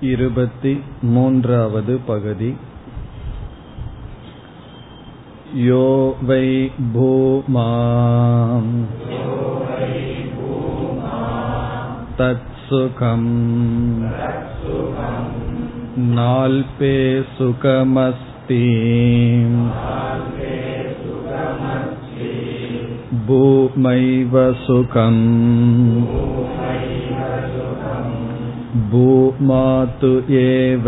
இருபத்தி மூன்றாவது பகுதி यो वै भूमा तत्सुखम् नाल्पे सुखमस्ति भूमैव सुखम् भूमातु एव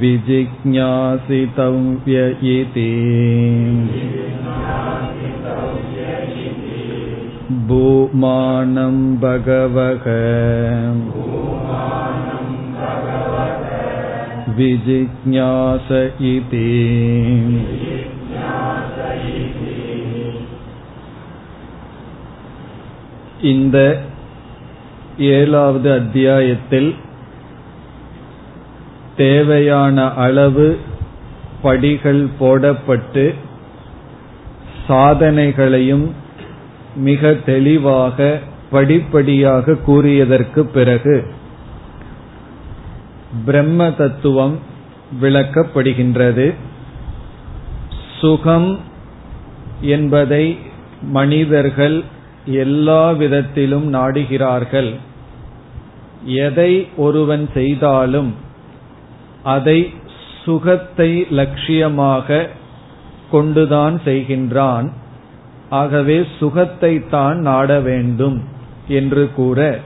विजिज्ञासितव्य इति भूमानं भगवः विजिज्ञास इति இந்த ஏழாவது அத்தியாயத்தில் தேவையான அளவு படிகள் போடப்பட்டு சாதனைகளையும் மிக தெளிவாக படிப்படியாக கூறியதற்கு பிறகு பிரம்ம தத்துவம் விளக்கப்படுகின்றது. சுகம் என்பதை மனிதர்கள் எல்லா விதத்திலும் நாடுகிறார்கள். எதை ஒருவன் செய்தாலும் அதை சுகத்தை லட்சியமாக கொண்டுதான் செய்கின்றான். ஆகவே சுகத்தை தான் நாட வேண்டும் என்று கூற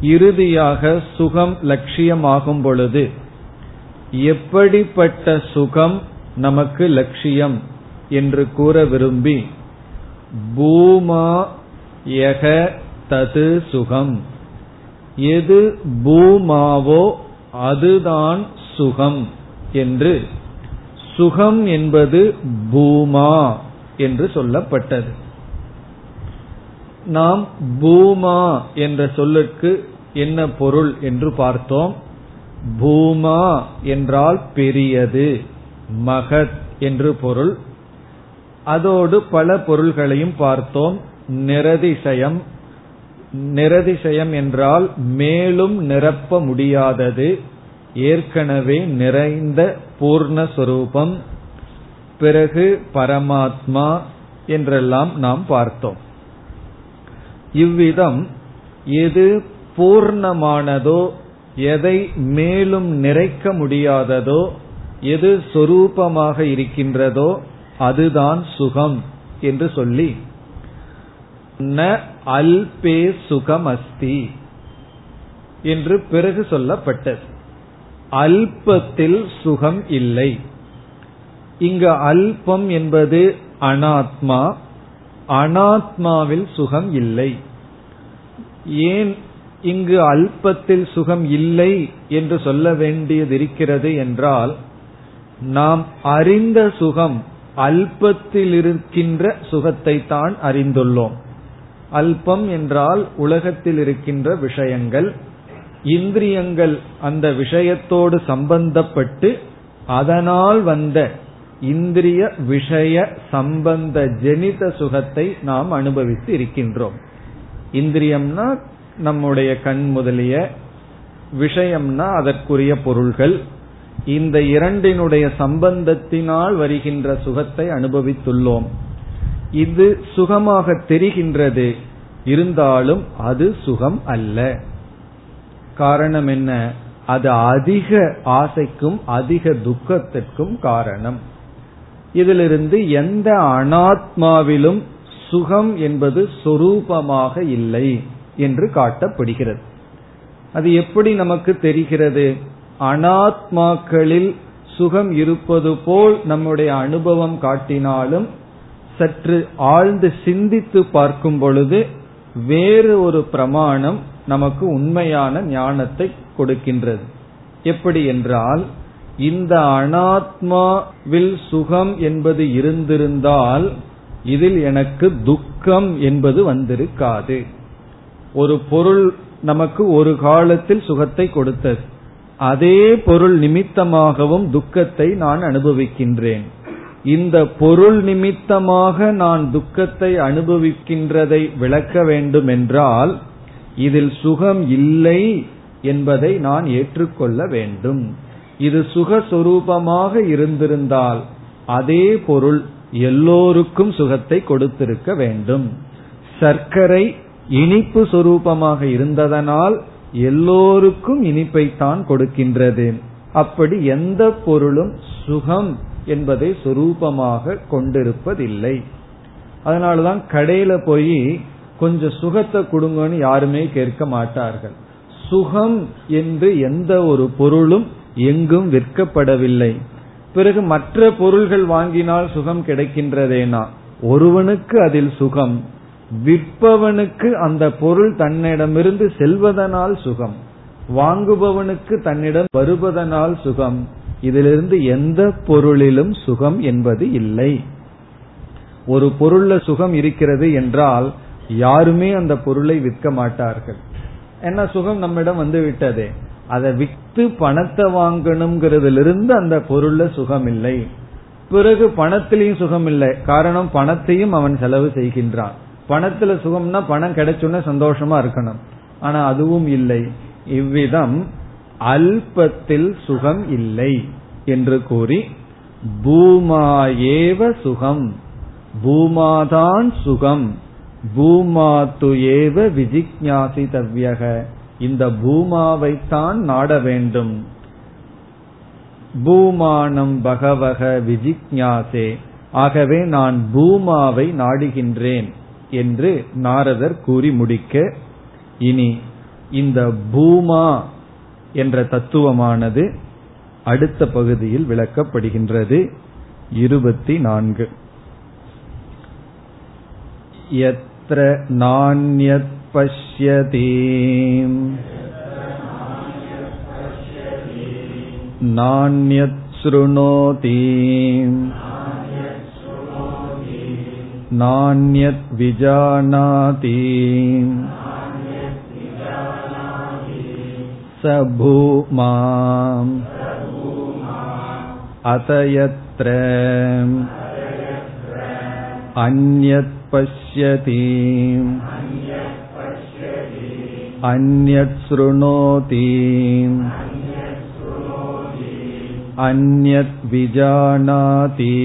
இறுதியாக சுகம் லட்சியமாகும் பொழுது எப்படிப்பட்ட சுகம் நமக்கு லட்சியம் என்று கூற விரும்பி பூமா யக தது சுகம். எது பூமாவோ அதுதான் சுகம் என்று. சுகம் என்பது பூமா என்று சொல்லப்பட்டது. நாம் பூமா என்ற சொல்லுக்கு என்ன பொருள் என்று பார்த்தோம். பூமா என்றால் பெரியது மகத் என்று பொருள். அதோடு பல பொருள்களையும் பார்த்தோம். நிரதிசயம். நிரதிசயம் என்றால் மேலும் நிரப்ப முடியாதது ஏற்கனவே நிறைந்த பூர்ணஸ்வரூபம் பிறகு பரமாத்மா என்றெல்லாம் நாம் பார்த்தோம். இவ்விதம் எது பூர்ணமானதோ எதை மேலும் நிறைக்க முடியாததோ எது சொரூபமாக இருக்கின்றதோ அதுதான் சுகம் என்று சொல்லி ந அல்பே சுகம் அஸ்தி என்று பிறகு சொல்லப்பட்டது. அல்பத்தில் சுகம் இல்லை. இங்கு அல்பம் என்பது அனாத்மா அனாத்மாவில் சுகம் இல்லை. ஏன் இங்கு அல்பத்தில் சுகம் இல்லை என்று சொல்ல வேண்டியது இருக்கிறது என்றால் நாம் அறிந்த சுகம் அல்பத்தில் இருக்கின்ற சுகத்தை தான் அறிந்துள்ளோம். அல்பம் என்றால் உலகத்தில் இருக்கின்ற விஷயங்கள். இந்திரியங்கள் அந்த விஷயத்தோடு சம்பந்தப்பட்டு அதனால் வந்த இந்திரிய விஷய சம்பந்த ஜெனித சுகத்தை நாம் அனுபவித்து இருக்கின்றோம். இந்திரியம்னா நம்முடைய கண் முதலிய விஷயம்னா அதற்குரிய பொருள்கள். இந்த இரண்டினுடைய சம்பந்தத்தினால் வருகின்ற சுகத்தை அனுபவித்துள்ளோம். இது சுகமாக தெரிகின்றது. இருந்தாலும் அது சுகம் அல்ல. காரணம் என்ன? அது அதிக ஆசைக்கும் அதிக துக்கத்திற்கும் காரணம். இதிலிருந்து எந்த அனாத்மாவிலும் சுகம் என்பது சொரூபமாக இல்லை என்று காட்டப்படுகிறது. அது எப்படி நமக்கு தெரிகிறது? அனாத்மாக்களில் சுகம் இருப்பது போல் நம்முடைய அனுபவம் காட்டினாலும் சற்று ஆழ்ந்து சிந்தித்து பார்க்கும் பொழுது வேறு ஒரு பிரமாணம் நமக்கு உண்மையான ஞானத்தை கொடுக்கின்றது. எப்படி என்றால் இந்த அனாத்மாவில் சுகம் என்பது இருந்திருந்தால் இதில் எனக்கு துக்கம் என்பது வந்திருக்காது. ஒரு பொருள் நமக்கு ஒரு காலத்தில் சுகத்தை கொடுத்தது. அதே பொருள் நிமித்தமாகவும் துக்கத்தை நான் அனுபவிக்கின்றேன். இந்த பொருள் நிமித்தமாக நான் துக்கத்தை அனுபவிக்கின்றதை விளக்க வேண்டும் என்றால் இதில் சுகம் இல்லை என்பதை நான் ஏற்றுக்கொள்ள வேண்டும். இது சுகஸ்வரூபமாக இருந்திருந்தால் அதே பொருள் எல்லோருக்கும் சுகத்தை கொடுத்திருக்க வேண்டும். சர்க்கரை இனிப்பு சொரூபமாக இருந்ததனால் எல்லோருக்கும் இனிப்பைத்தான் கொடுக்கின்றது. அப்படி எந்த பொருளும் சுகம் என்பதை சொரூபமாக கொண்டிருப்பதில்லை. அதனாலதான் கடையில போய் கொஞ்சம் சுகத்தை கொடுங்கன்னு யாருமே கேட்க மாட்டார்கள். சுகம் என்று எந்த ஒரு பொருளும் எங்கும் விற்கப்படவில்லை. பிறகு மற்ற பொருள்கள் வாங்கினால் சுகம் கிடைக்கின்றதேனா? ஒருவனுக்கு அதில் சுகம் விற்பவனுக்கு அந்த பொருள் தன்னிடமிருந்து செல்வதனால் சுகம். வாங்குபவனுக்கு தன்னிடம் வருவதனால் சுகம். இதிலிருந்து எந்த பொருளிலும் சுகம் என்பது இல்லை. ஒரு பொருள்ல சுகம் இருக்கிறது என்றால் யாருமே அந்த பொருளை விற்க மாட்டார்கள். என்ன சுகம் நம்மிடம் வந்து விட்டதே. அதை வித்து பணத்தை வாங்கணுங்கிறதுலிருந்து அந்த பொருள்ல சுகம் இல்லை. பிறகு பணத்திலையும் சுகம் இல்லை. காரணம் பணத்தையும் அவன் செலவு செய்கின்றான். பணத்துல சுகம்னா பணம் கிடைச்சுன்னா சந்தோஷமா இருக்கணும். ஆனா அதுவும் இல்லை. இவ்விதம் அல்பத்தில் சுகம் இல்லை என்று கூறி பூமா ஏவ சுகம் பூமாதான் சுகம் பூமாத்து ஏவ விஜிக்ஞாசிதவ்யக இந்த பூமாவைத்தான் நாட வேண்டும். பூமானம் பகவக விஜிக்ஞாசே. ஆகவே நான் பூமாவை நாடுகின்றேன். என்று நாரதர் கூறி முடிக்க இனி இந்த பூமா என்ற தத்துவமானது அடுத்த பகுதியில் விளக்கப்படுகின்றது இருபத்தி நான்கு यत्र नान्यत् पश्यति नान्यत् शृणोति नान्यत् विजानाति स भूमा अत यत्र अन्यत् पश्यति अन्यत् शृणोति अन्यत् विजानाति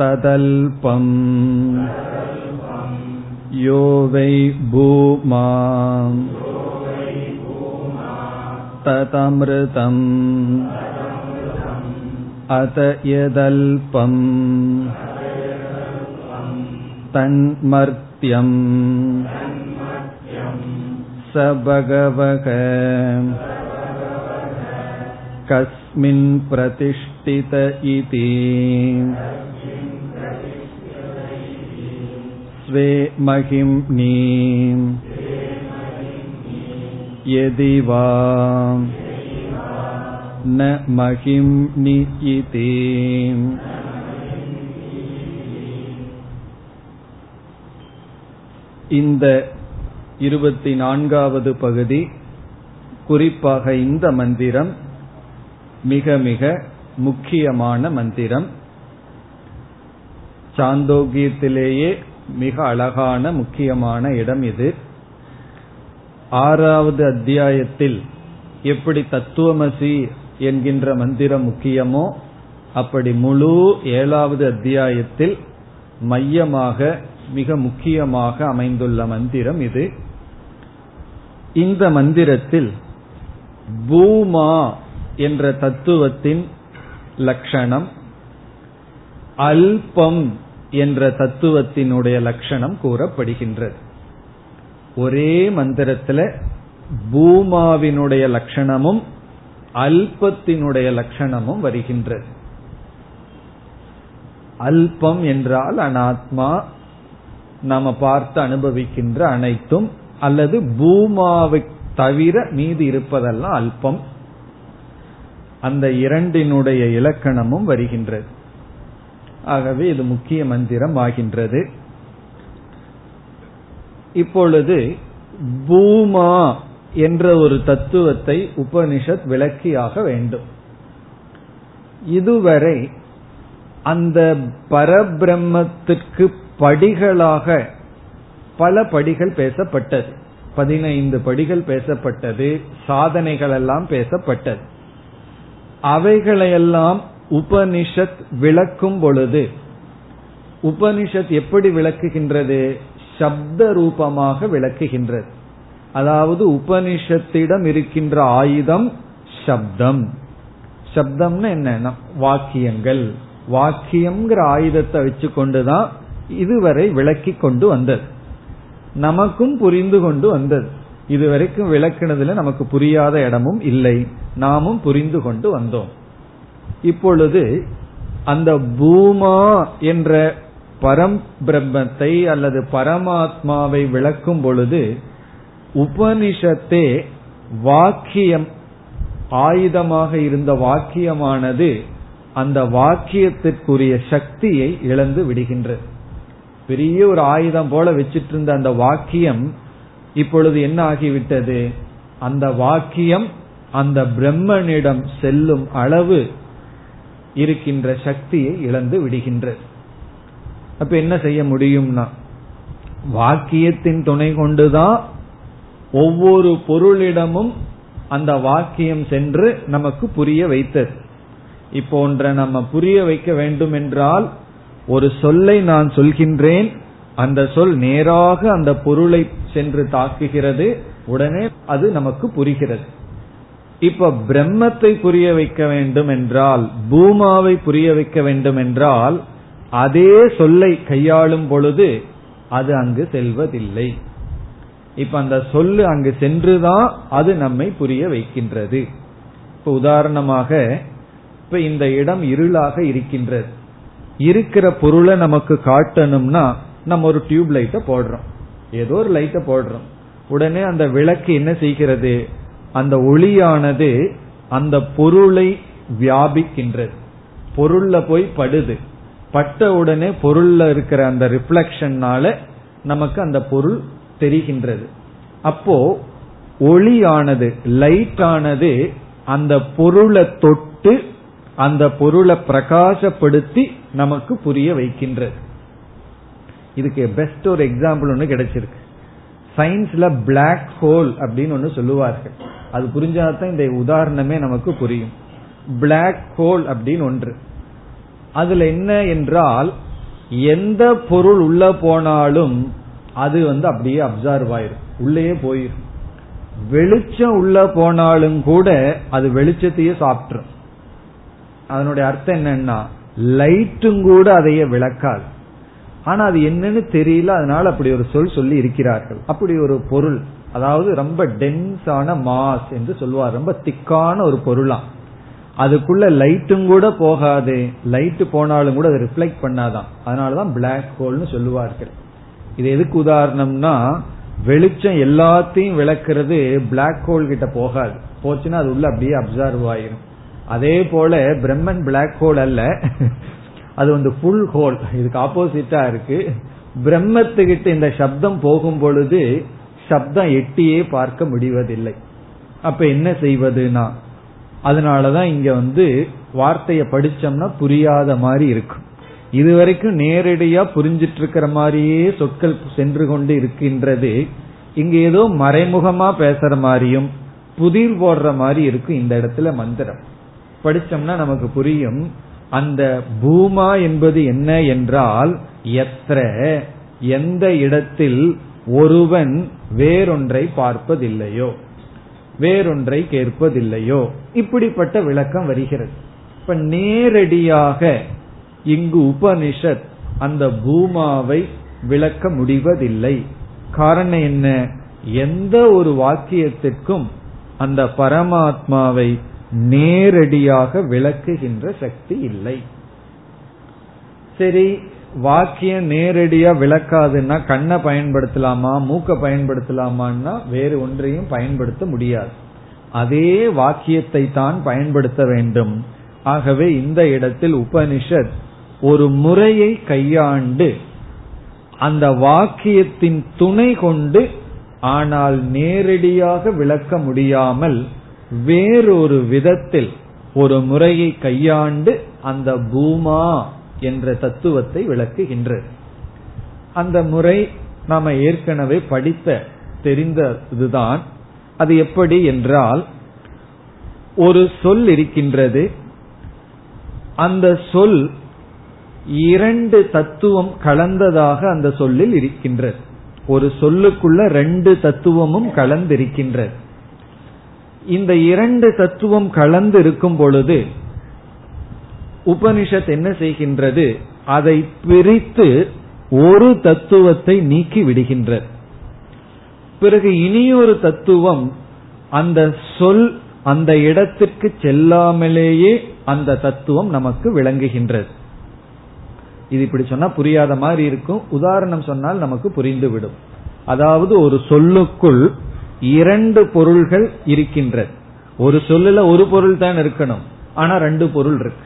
तदल्पम् यो वै भूमा ततमृतम् अत यदल्पम् तन्मर्त्यम् स भगवः कस्मिन् प्रतिष्ठित इति स्वे महिम्नि यदि वा न महिम्नि इति இந்த இருபத்தி நான்காவது பகுதி குறிப்பாக இந்த மந்திரம் மிக மிக முக்கியமான மந்திரம் சாந்தோக்கியத்திலேயே மிக அழகான முக்கியமான இடம் இது. ஆறாவது அத்தியாயத்தில் எப்படி தத்துவமசி என்கின்ற மந்திரம் முக்கியமோ அப்படி முழு ஏழாவது அத்தியாயத்தில் மையமாக மிக முக்கியமாக அமைந்துள்ள மந்திரம் இது. இந்த மந்திரத்தில் பூமா என்ற தத்துவத்தின் லட்சணம் அல்பம் என்ற தத்துவத்தினுடைய லட்சணம் கூறப்படுகின்றது. ஒரே மந்திரத்துல பூமாவினுடைய லட்சணமும் அல்பத்தினுடைய லட்சணமும் வருகின்றது. அல்பம் என்றால் அனாத்மா நாம பார்த்து அனுபவிக்கின்ற அனைத்தும் அல்லது பூமாவை தவிர மீது இருப்பதெல்லாம் அல்பம். அந்த இரண்டினுடைய இலக்கணமும் வருகின்றது. ஆகவே இது முக்கிய மந்திரம் ஆகின்றது. இப்பொழுது பூமா என்ற ஒரு தத்துவத்தை உபனிஷத் விளக்கியாக வேண்டும். இதுவரை அந்த பரபிரம்மத்திற்கு படிகளாக பல படிகள் பேசப்பட்டது. பதினைந்து படிகள் பேசப்பட்டது சாதனைகள் எல்லாம் பேசப்பட்டது. அவைகளையெல்லாம் உபனிஷத் விளக்கும் பொழுது உபனிஷத் எப்படி விளக்குகின்றது? சப்த ரூபமாக விளக்குகின்றது. அதாவது உபனிஷத்திடம் இருக்கின்ற ஆயுதம் சப்தம். சப்தம்னு என்ன? வாக்கியங்கள். வாக்கியம்ங்கிற ஆயுதத்தை வச்சு கொண்டுதான் இதுவரை விளக்கி கொண்டு வந்தது. நமக்கும் புரிந்து கொண்டு வந்தது. இதுவரைக்கும் விளக்குனதுல நமக்கு புரியாத இடமும் இல்லை. நாமும் புரிந்து கொண்டு வந்தோம். இப்பொழுது அந்த பூமா என்ற பரம் பிரம்மத்தை அல்லது பரமாத்மாவை விளக்கும் பொழுது உபனிஷத்தே வாக்கியம் ஆயுதமாக இருந்த வாக்கியமானது அந்த வாக்கியத்திற்குரிய சக்தியை இழந்து விடுகின்றது பெரிய ஒரு ஆயுதம் போல வச்சிட்டு இருந்த அந்த வாக்கியம் இப்பொழுது என்ன ஆகிவிட்டது? அந்த வாக்கியம் அந்த பிரம்மனிடம் செல்லும் அளவு இருக்கின்ற சக்தியை இழந்து விடுகின்றது அப்ப என்ன செய்ய முடியும்னா வாக்கியத்தின் துணை கொண்டுதான் ஒவ்வொரு பொருளிடமும் அந்த வாக்கியம் சென்று நமக்கு புரிய வைத்தது. இப்போ ஒன்றை நம்ம புரிய வைக்க வேண்டும் என்றால் ஒரு சொல்லை நான் சொல்கின்றேன் அந்த சொல் நேராக அந்த பொருளை சென்று தாக்குகிறது உடனே அது நமக்கு புரிகிறது. இப்ப பிரம்மத்தை புரிய வைக்க வேண்டும் என்றால் பூமாவை புரிய வைக்க வேண்டும் என்றால் அதே சொல்லை கையாளும் பொழுது அது அங்கு செல்வதில்லை. இப்ப அந்த சொல்லு அங்கு சென்றுதான் அது நம்மை புரிய வைக்கின்றது. இப்ப உதாரணமாக இப்ப இந்த இடம் இருளாக இருக்கின்றது. இருக்கிற பொருளை நமக்கு காட்டணும்னா நம்ம ஒரு டியூப் லைட்டை போடுறோம். ஏதோ ஒரு லைட்டை போடுறோம். உடனே அந்த விளக்கு என்ன செய்கிறது? அந்த ஒளியானது அந்த பொருளை வியாபிக்கின்றது. பொருள்ல போய் படுது. பட்ட உடனே பொருள்ல இருக்கிற அந்த ரிஃப்ளக்ஷன்னால நமக்கு அந்த பொருள் தெரிகின்றது. அப்போ ஒளியானது லைட் ஆனது அந்த பொருளை தொட்டு அந்த பொருளை பிரகாசப்படுத்தி நமக்கு புரிய வைக்கின்றது. இதுக்கு பெஸ்ட் ஒரு எக்ஸாம்பிள் ஒன்று கிடைச்சிருக்கு. சயின்ஸ்ல பிளாக் ஹோல் அப்படின்னு ஒன்று சொல்லுவார்கள். அது புரிஞ்சாதான் இந்த உதாரணமே நமக்கு புரியும். பிளாக் ஹோல் அப்படின்னு ஒன்று. அதுல என்ன என்றால் எந்த பொருள் உள்ள போனாலும் அது வந்து அப்படியே அப்சர்வ் ஆயிரும். உள்ளேயே போயிரும். வெளிச்சம் உள்ள போனாலும் கூட அது வெளிச்சத்தையே சாப்பிட்டுரும். அதனுடைய அர்த்தம் என்னன்னா லைட்டும் கூட அதையே விளக்காது. ஆனா அது என்னன்னு தெரியல அதனால அப்படி ஒரு சொல் சொல்லி இருக்கிறார்கள். அப்படி ஒரு பொருள். அதாவது ரொம்ப டென்ஸான மாஸ் என்று சொல்லுவார் ரொம்ப திக்கான ஒரு பொருளாம் அதுக்குள்ள லைட்டும் கூட போகாது. லைட் போனாலும் கூட அதை ரிஃப்ளெக்ட் பண்ணாதான். அதனாலதான் பிளாக் ஹோல்னு சொல்லுவார்கள். இது எதுக்கு உதாரணம்னா வெளிச்சம் எல்லாத்தையும் விளக்குறது பிளாக் ஹோல் கிட்ட போகாது. போச்சுன்னா அது உள்ள அப்படியே அப்சர்வ் ஆயிரும். அதே போல பிரம்மன் பிளாக் ஹோல் அல்ல. அது வந்து ஃபுல் ஹோல் இதுக்கு ஆப்போசிட்டா இருக்கு. பிரம்மத்துக்கிட்ட இந்த சப்தம் போகும் பொழுது சப்தம் எட்டியே பார்க்க முடிவதில்லை. அப்ப என்ன செய்வதுனா அதனாலதான் இங்க வந்து வார்த்தையை படிச்சோம்னா புரியாத மாதிரி இருக்கும் இதுவரைக்கும் நேரடியா புரிஞ்சிட்டு இருக்கிற மாதிரியே சொற்கள் சென்று கொண்டு இருக்கின்றது. இங்க ஏதோ மறைமுகமா பேசுற மாதிரியும் புதிர் போடுற மாதிரி இருக்கும் இந்த இடத்துல மந்திரம். படிச்சோம்னா நமக்கு புரியும் அந்த பூமா என்பது என்ன என்றால் எത്ര எந்த இடத்தில் ஒருவன் வேறொன்றை பார்ப்பதில்லையோ? வேறொன்றை கேட்பதில்லையோ? இப்படிப்பட்ட விளக்கம் வருகிறது. இப்ப நேரடியாக இங்கு உபனிஷத் அந்த பூமாவை விளக்க முடிவதில்லை. காரணம் என்ன? எந்த ஒரு வாக்கியத்திற்கும் அந்த பரமாத்மாவை நேரடியாக விளக்குகின்ற சக்தி இல்லை. சரி வாக்கியம் நேரடியா விளக்காதுன்னா கண்ணை பயன்படுத்தலாமா மூக்க பயன்படுத்தலாமான்னா வேறு ஒன்றையும் பயன்படுத்த முடியாது. அதே வாக்கியத்தை தான் பயன்படுத்த வேண்டும். ஆகவே இந்த இடத்தில் உபனிஷத் ஒரு முறையை கையாண்டு அந்த வாக்கியத்தின் துணை கொண்டு ஆனால் நேரடியாக விளக்க முடியாமல் வேறொரு விதத்தில் ஒரு முறையை கையாண்டு அந்த பூமா என்ற தத்துவத்தை விளக்குகின்றது அந்த முறை நாம ஏற்கனவே படித்த தெரிந்ததுதான். அது எப்படி என்றால் ஒரு சொல் இருக்கின்றது. அந்த சொல் இரண்டு தத்துவம் கலந்ததாக அந்த சொல்லில் இருக்கின்றது ஒரு சொல்லுக்குள்ள ரெண்டு தத்துவமும் கலந்திருக்கின்றது இந்த இரண்டு தத்துவம் கலந்து இருக்கும் பொழுது உபனிஷத் என்ன செய்கின்றது? அதை பிரித்து ஒரு தத்துவத்தை நீக்கி விடுகின்றது. பிறகு இனியொரு தத்துவம் அந்த சொல் அந்த இடத்திற்கு செல்லாமலேயே அந்த தத்துவம் நமக்கு விளங்குகின்றது. இது இப்படி சொன்னா புரியாத மாதிரி இருக்கும். உதாரணம் சொன்னால் நமக்கு புரிந்துவிடும். அதாவது ஒரு சொல்லுக்குள் இரண்டு பொருள்கள் இருக்கின்றது. ஒரு சொல்லுல ஒரு பொருள் தான் இருக்கணும். ஆனா ரெண்டு பொருள் இருக்கு.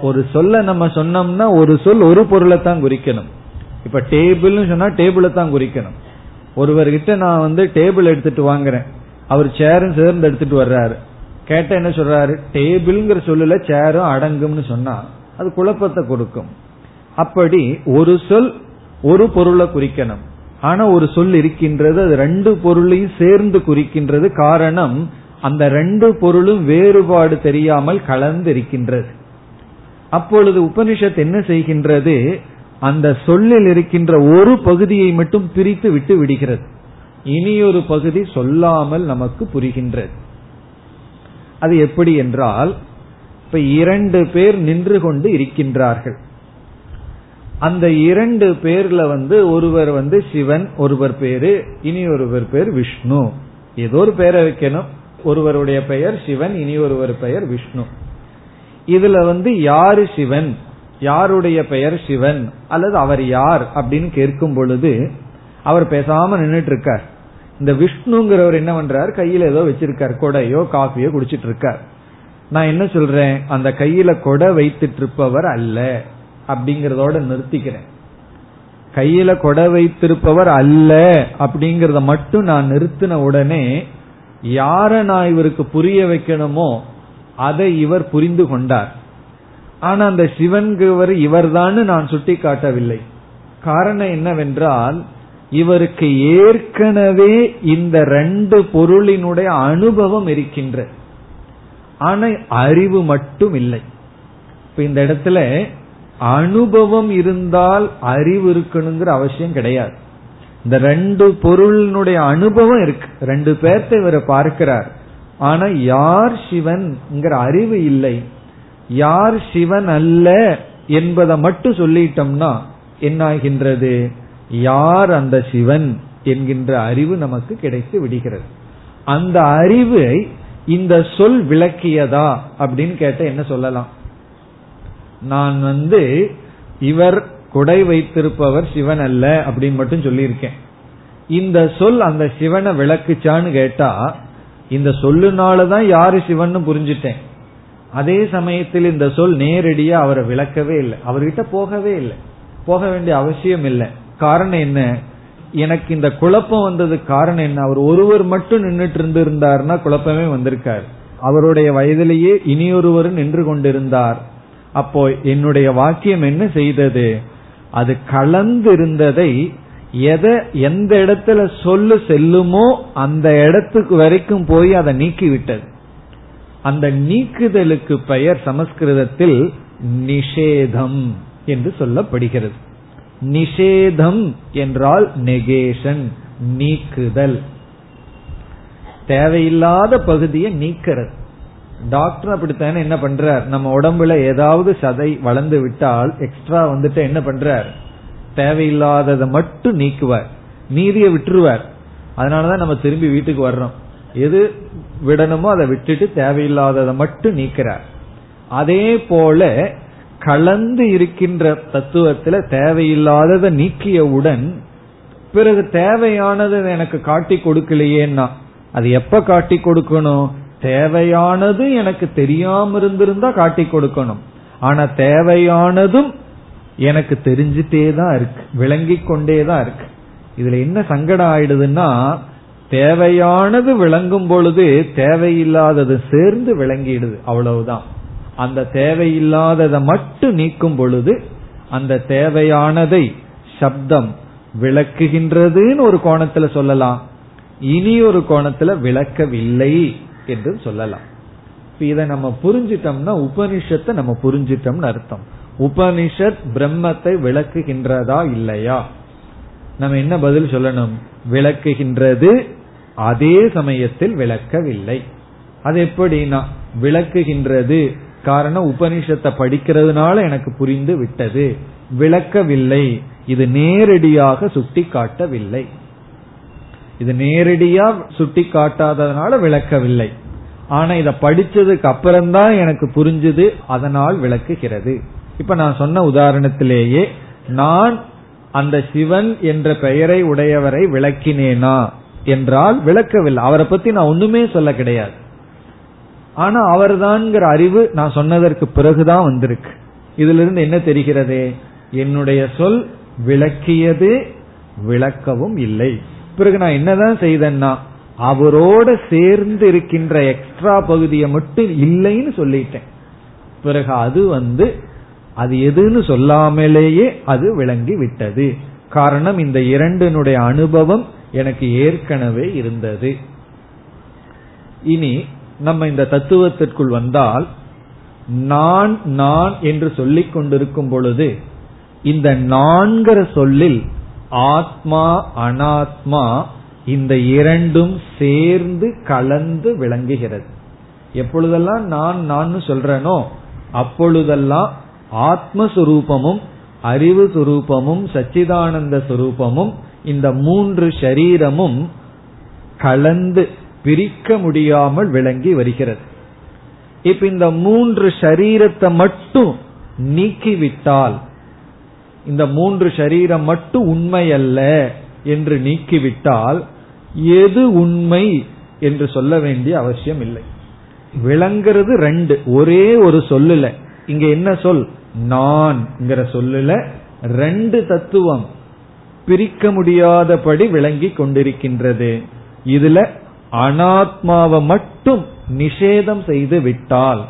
ஒரு சொல்ல நம்ம சொன்னோம்னா ஒரு சொல் ஒரு பொருளை தான் குறிக்கணும். இப்ப டேபிள்னு சொன்னா டேபிளை தான் குறிக்கணும். ஒருவர்கிட்ட நான் வந்து டேபிள் எடுத்துட்டு வாங்குறேன். அவர் சேரும் சேர்ந்து எடுத்துட்டு வர்றாரு. கேட்ட என்ன சொல்றாரு? டேபிள்ங்கிற சொல்லுல சேரும் அடங்கும்னு சொன்னா அது குழப்பத்தை கொடுக்கும். அப்படி ஒரு சொல் ஒரு பொருளை குறிக்கணும். ஆனா ஒரு சொல் இருக்கின்றது அது ரெண்டு பொருளையும் சேர்ந்து குறிக்கின்றது காரணம் அந்த ரெண்டு பொருளும் வேறுபாடு தெரியாமல் கலந்து இருக்கின்றது. அப்பொழுது உபனிஷத் என்ன செய்கின்றது? அந்த சொல்லில் இருக்கின்ற ஒரு பகுதியை மட்டும் பிரித்து விட்டு விடுகிறது. இனியொரு பகுதி சொல்லாமல் நமக்கு புரிகின்றது. அது எப்படி என்றால் இப்ப இரண்டு பேர் நின்று கொண்டு இருக்கின்றார்கள். அந்த இரண்டு பேர்ல வந்து ஒருவர் வந்து சிவன் ஒருவர் பேரு இனி ஒருவர் பேர் விஷ்ணு. ஏதோ ஒரு பேரை வைக்கணும். ஒருவருடைய பெயர் சிவன் இனி ஒருவர் பெயர் விஷ்ணு. இதுல வந்து யாரு சிவன்? யாருடைய பெயர் சிவன்? அல்லது அவர் யார்? அப்படின்னு கேட்கும் பொழுது அவர் பேசாம நின்றுட்டு இருக்கார் இந்த விஷ்ணுங்கிறவர் என்ன பண்றார்? கையில ஏதோ வச்சிருக்கார். கொடையோ காஃபியோ குடிச்சிட்டு இருக்கார் நான் என்ன சொல்றேன்? அந்த கையில கொடை வைத்துட்டு இருப்பவர் அல்ல. அப்படிங்கறதோட நிறுத்திக்கிறேன். கையில கொடை வைத்திருப்பவர் அல்ல. அப்படிங்கறத மட்டும் நான் நிறுத்தின உடனே யார நான் இவருக்கு புரிய வைக்கணுமோ அதை இவர் புரிந்து கொண்டார். ஆனா அந்த சிவன்கிறவர் இவர்தான் நான் சுட்டி காட்டவில்லை காரணம் என்னவென்றால் இவருக்கு ஏற்கனவே இந்த ரெண்டு பொருளினுடைய அனுபவம் இருக்கின்ற ஆனா அறிவு மட்டும் இல்லை. இப்ப இந்த இடத்துல அனுபவம் இருந்தால் அறிவு இருக்கணுங்கிற அவசியம் கிடையாது. இந்த ரெண்டு பொருளினுடைய அனுபவம் இருக்கு. ரெண்டு பேர்த்த இவரை பார்க்கிறார். ஆனா யார் சிவன்ங்கிற அறிவு இல்லை. யார் சிவன் அல்ல என்பதை மட்டும் சொல்லிட்டோம்னா என்னாகின்றது? யார் அந்த சிவன் என்கின்ற அறிவு நமக்கு கிடைத்து விடுகிறது. அந்த அறிவை இந்த சொல் விளக்கியதா அப்படின்னு கேட்ட என்ன சொல்லலாம்? நான் வந்து இவர் குடை வைத்திருப்பவர் சிவன் அல்ல அப்படின்னு மட்டும் சொல்லியிருக்கேன். இந்த சொல் அந்த சிவனை விளக்குச்சான்னு கேட்டா இந்த சொல்லுனாலதான் யாரு சிவன் புரிஞ்சுட்டேன். அதே சமயத்தில் இந்த சொல் நேரடியா அவரை விளக்கவே இல்லை. அவர்கிட்ட போகவே இல்லை. போக வேண்டிய அவசியம் இல்லை. காரணம் என்ன? எனக்கு இந்த குழப்பம் வந்தது காரணம் என்ன? அவர் ஒருவர் மட்டும் நின்றுட்டு இருந்திருந்தார்னா குழப்பமே வந்திருக்கார். அவருடைய வயதிலேயே இனியொருவர் நின்று கொண்டிருந்தார். அப்போ என்னுடைய வாக்கியம் என்ன செய்தது? அது கலந்திருந்ததை எதை எந்த இடத்துல சொல்லு செல்லுமோ அந்த இடத்துக்கு வரைக்கும் போய் அதை நீக்கி விட்டது அந்த நீக்குதலுக்கு பெயர் சமஸ்கிருதத்தில் நிஷேதம் என்று சொல்லப்படுகிறது. நிஷேதம் என்றால் நெகேஷன் நீக்குதல். தேவையில்லாத பகுதியை நீக்கிறது. டாக்டர் அப்படித்தானே என்ன பண்றார்? நம்ம உடம்புல ஏதாவது சதை வளர்ந்து விட்டால் எக்ஸ்ட்ரா வந்துட்டு என்ன பண்றார்? தேவையில்லாததை மட்டும் நீக்குவார். மீதியை விட்டுருவார். அதனாலதான் நம்ம திரும்பி வீட்டுக்கு வர்றோம். எது விடணுமோ அதை விட்டுட்டு தேவையில்லாததை மட்டும் நீக்கிறார். அதே போல கலந்து இருக்கின்ற தத்துவத்துல தேவையில்லாததை நீக்கியவுடன் பிறகு தேவையானது எனக்கு காட்டி கொடுக்கலையேன்னா அது எப்ப காட்டி கொடுக்கணும்? தேவையானது எனக்கு தெரியாம இருந்திருந்தா காட்டி கொடுக்கணும். ஆனா தேவையானதும் எனக்கு தெரிஞ்சிட்டே தான் இருக்கு விளங்கி கொண்டே தான் இருக்கு. இதுல என்ன சங்கடம் ஆயிடுதுன்னா தேவையானது விளங்கும் பொழுது தேவையில்லாதது சேர்ந்து விளங்கிடுது அவ்வளவுதான். அந்த தேவையில்லாததை மட்டும் நீக்கும் பொழுது அந்த தேவையானதை சப்தம் விளக்குகின்றதுன்னு ஒரு கோணத்துல சொல்லலாம். இனி ஒரு கோணத்துல விளக்கவில்லை என்று சொல்லலாம். இதை நம்ம புரிஞ்சிட்டோம்னா உபனிஷத்தை நம்ம புரிஞ்சிட்டோம்னு அர்த்தம். உபனிஷத் பிரம்மத்தை விளக்குகின்றதா இல்லையா? நம்ம என்ன பதில் சொல்லணும்? விளக்குகின்றது அதே சமயத்தில் விளக்கவில்லை. அது எப்படின்னா விளக்குகின்றது காரணம் உபனிஷத்தை படிக்கிறதுனால எனக்கு புரிந்து விட்டது. விளக்கவில்லை. இது நேரடியாக சுட்டி காட்டவில்லை இது நேரடியா சுட்டி காட்டாததுனால விளக்கவில்லை. ஆனா இத படிச்சதுக்கு அப்புறம்தான் எனக்கு புரிஞ்சது அதனால் விளக்குகிறது. இப்ப நான் சொன்ன உதாரணத்திலேயே நான் அந்த சிவன் என்ற பெயரை உடையவரை விளக்கினேனா என்றால் விளக்கவில்லை. அவரை பத்தி நான் ஒண்ணுமே சொல்ல கிடையாது. ஆனா அவர்தான்ங்கிற அறிவு நான் சொன்னதற்கு பிறகுதான் வந்திருக்கு. இதுல இருந்து என்ன தெரிகிறது? என்னுடைய சொல் விளக்கியது விளக்கவும் இல்லை. பிறகு நான் என்னதான் செய்தேன்னா அவரோட சேர்ந்து இருக்கின்ற எக்ஸ்ட்ரா பகுதியை மட்டும் இல்லைன்னு சொல்லிட்டேன். பிறகு அது வந்து அது எதுன்னு சொல்லாமலேயே அது விளங்கி விட்டது காரணம் இந்த இரண்டினுடைய அனுபவம் எனக்கு ஏற்கனவே இருந்தது. இனி நம்ம இந்த தத்துவத்திற்குள் வந்தால் நான் நான் என்று சொல்லிக் கொண்டிருக்கும் பொழுது இந்த நான்கிற சொல்லில் ஆத்மா அனாத்மா இந்த இரண்டும் சேர்ந்து கலந்து விளங்குகிறது. எப்பொழுதெல்லாம் நான் நான் சொல்றேனோ அப்பொழுதெல்லாம் ஆத்மஸ்வரூபமும் அறிவு சுரூபமும் சச்சிதானந்த சுரூபமும் இந்த மூன்று ஷரீரமும் கலந்து பிரிக்க முடியாமல் விளங்கி வருகிறது. இப்ப இந்த மூன்று ஷரீரத்தை மட்டும் நீக்கிவிட்டால் இந்த மூன்று ஷரீரம் மட்டும் உண்மை அல்ல என்று நீக்கிவிட்டால் எது உண்மை என்று சொல்ல வேண்டிய அவசியம் இல்லை. விளங்குறது ரெண்டு ஒரே ஒரு சொல்லுல. இங்க என்ன சொல்? நான்ங்கிற சொல்லுல ரெண்டு தத்துவம் பிரிக்க முடியாதபடி விளங்கி கொண்டிருக்கின்றது. இதுல அனாத்மாவை மட்டும் நிஷேதம் செய்து விட்டால்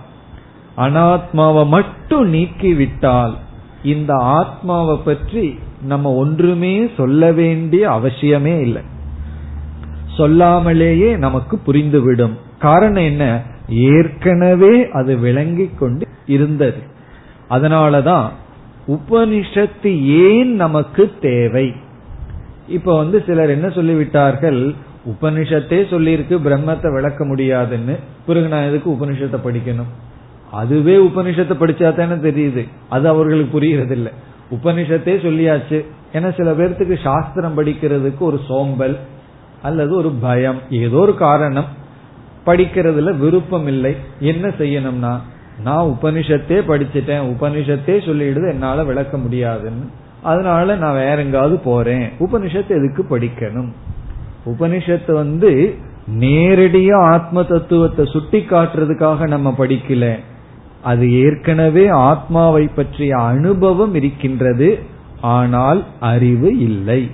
அனாத்மாவை மட்டும் நீக்கி விட்டால் இந்த ஆத்மாவை பற்றி நம்ம ஒன்றுமே சொல்ல வேண்டிய அவசியமே இல்லை. சொல்லாமலேயே நமக்கு புரிந்துவிடும். காரணம் என்ன? ஏற்கனவே அது விளங்கி கொண்டு இருந்தது. அதனாலதான் உபனிஷத்து ஏன் நமக்கு தேவை? இப்ப வந்து சிலர் என்ன சொல்லிவிட்டார்கள்? உபனிஷத்தே சொல்லியிருக்கு பிரம்மத்தை விளக்க முடியாதுன்னு. பிறகு நான் எதுக்கு உபனிஷத்தை படிக்கணும்? அதுவே உபனிஷத்தை படிச்சா தானே தெரியுது. அது அவர்களுக்கு புரியறது இல்ல உபனிஷத்தே சொல்லியாச்சு. ஏன்னா சில பேர்த்துக்கு சாஸ்திரம் படிக்கிறதுக்கு ஒரு சோம்பல் அல்லது ஒரு பயம் ஏதோ ஒரு காரணம். படிக்கிறதுல விருப்பம் இல்லை. என்ன செய்யணும்னா நான் உபனிஷத்தே படிச்சுட்டேன் உபனிஷத்தே சொல்லிடுது என்னால விளக்க முடியாதுன்னு. அதனால நான் வேற எங்காவது போறேன். உபனிஷத்து எதுக்கு படிக்கணும்? உபனிஷத்து வந்து நேரடியா ஆத்ம தத்துவத்தை சுட்டி காட்டுறதுக்காக நம்ம படிக்கல. அது ஏற்கனவே ஆத்மாவை பற்றிய அனுபவம் இருக்கின்றது. ஆனால் அறிவு இல்லை.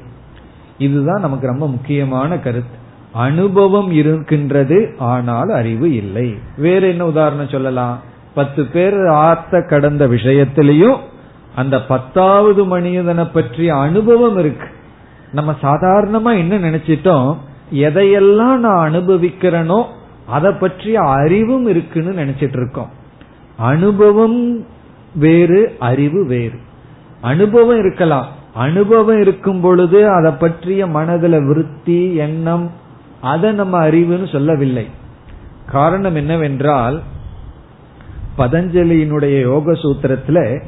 இதுதான் நமக்கு ரொம்ப முக்கியமான கருத்து. அனுபவம் இருக்கின்றது ஆனால் அறிவு இல்லை. வேற என்ன உதாரணம் சொல்லலாம்? பத்து பேர் ஆர்த்த கடந்த விஷயத்திலையும் அந்த பத்தாவது மனிதனை பற்றிய அனுபவம் இருக்கு. நம்ம சாதாரணமா என்ன நினைச்சிட்டோம்? எதையெல்லாம் நான் அனுபவிக்கிறேனோ அதை பற்றிய அறிவும் இருக்குன்னு நினைச்சிட்டு இருக்கோம் அனுபவம் வேறு அறிவு வேறு. அனுபவம் இருக்கலாம். அனுபவம் இருக்கும் பொழுது அதை பற்றிய மனதுல விருத்தி எண்ணம் அதை நம்ம அறிவுன்னு சொல்லவில்லை. காரணம் என்னவென்றால் பதஞ்சலியினுடைய யோக சூத்திரத்துல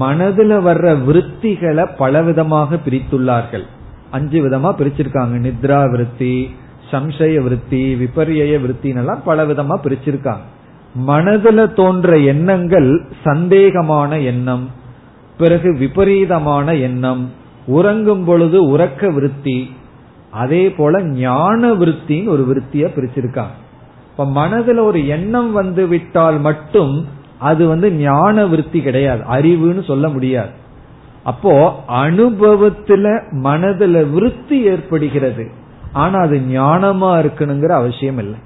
மனதுல வர்ற விருத்திகளை பலவிதமாக பிரித்துள்ளார்கள். அஞ்சு விதமா பிரிச்சிருக்காங்க. நித்ரா விருத்தி சம்சய விருத்தி விபரிய விருத்தின்னு பல விதமா பிரிச்சிருக்காங்க. மனதுல தோன்ற எண்ணங்கள் சந்தேகமான எண்ணம் பிறகு விபரீதமான எண்ணம் உறங்கும் பொழுது உறக்க விருத்தி அதே போல ஞான விருத்தின்னு ஒரு விருத்திய பிரிச்சிருக்காங்க இப்ப மனதுல ஒரு எண்ணம் வந்து விட்டால் மட்டும் அது வந்து ஞான விருத்தி கிடையாது. அறிவுன்னு சொல்ல முடியாது. அப்போ அனுபவத்துல மனதுல விருத்தி ஏற்படுகிறது. ஆனா அது ஞானமா இருக்கணுங்கிற அவசியம் இல்லை.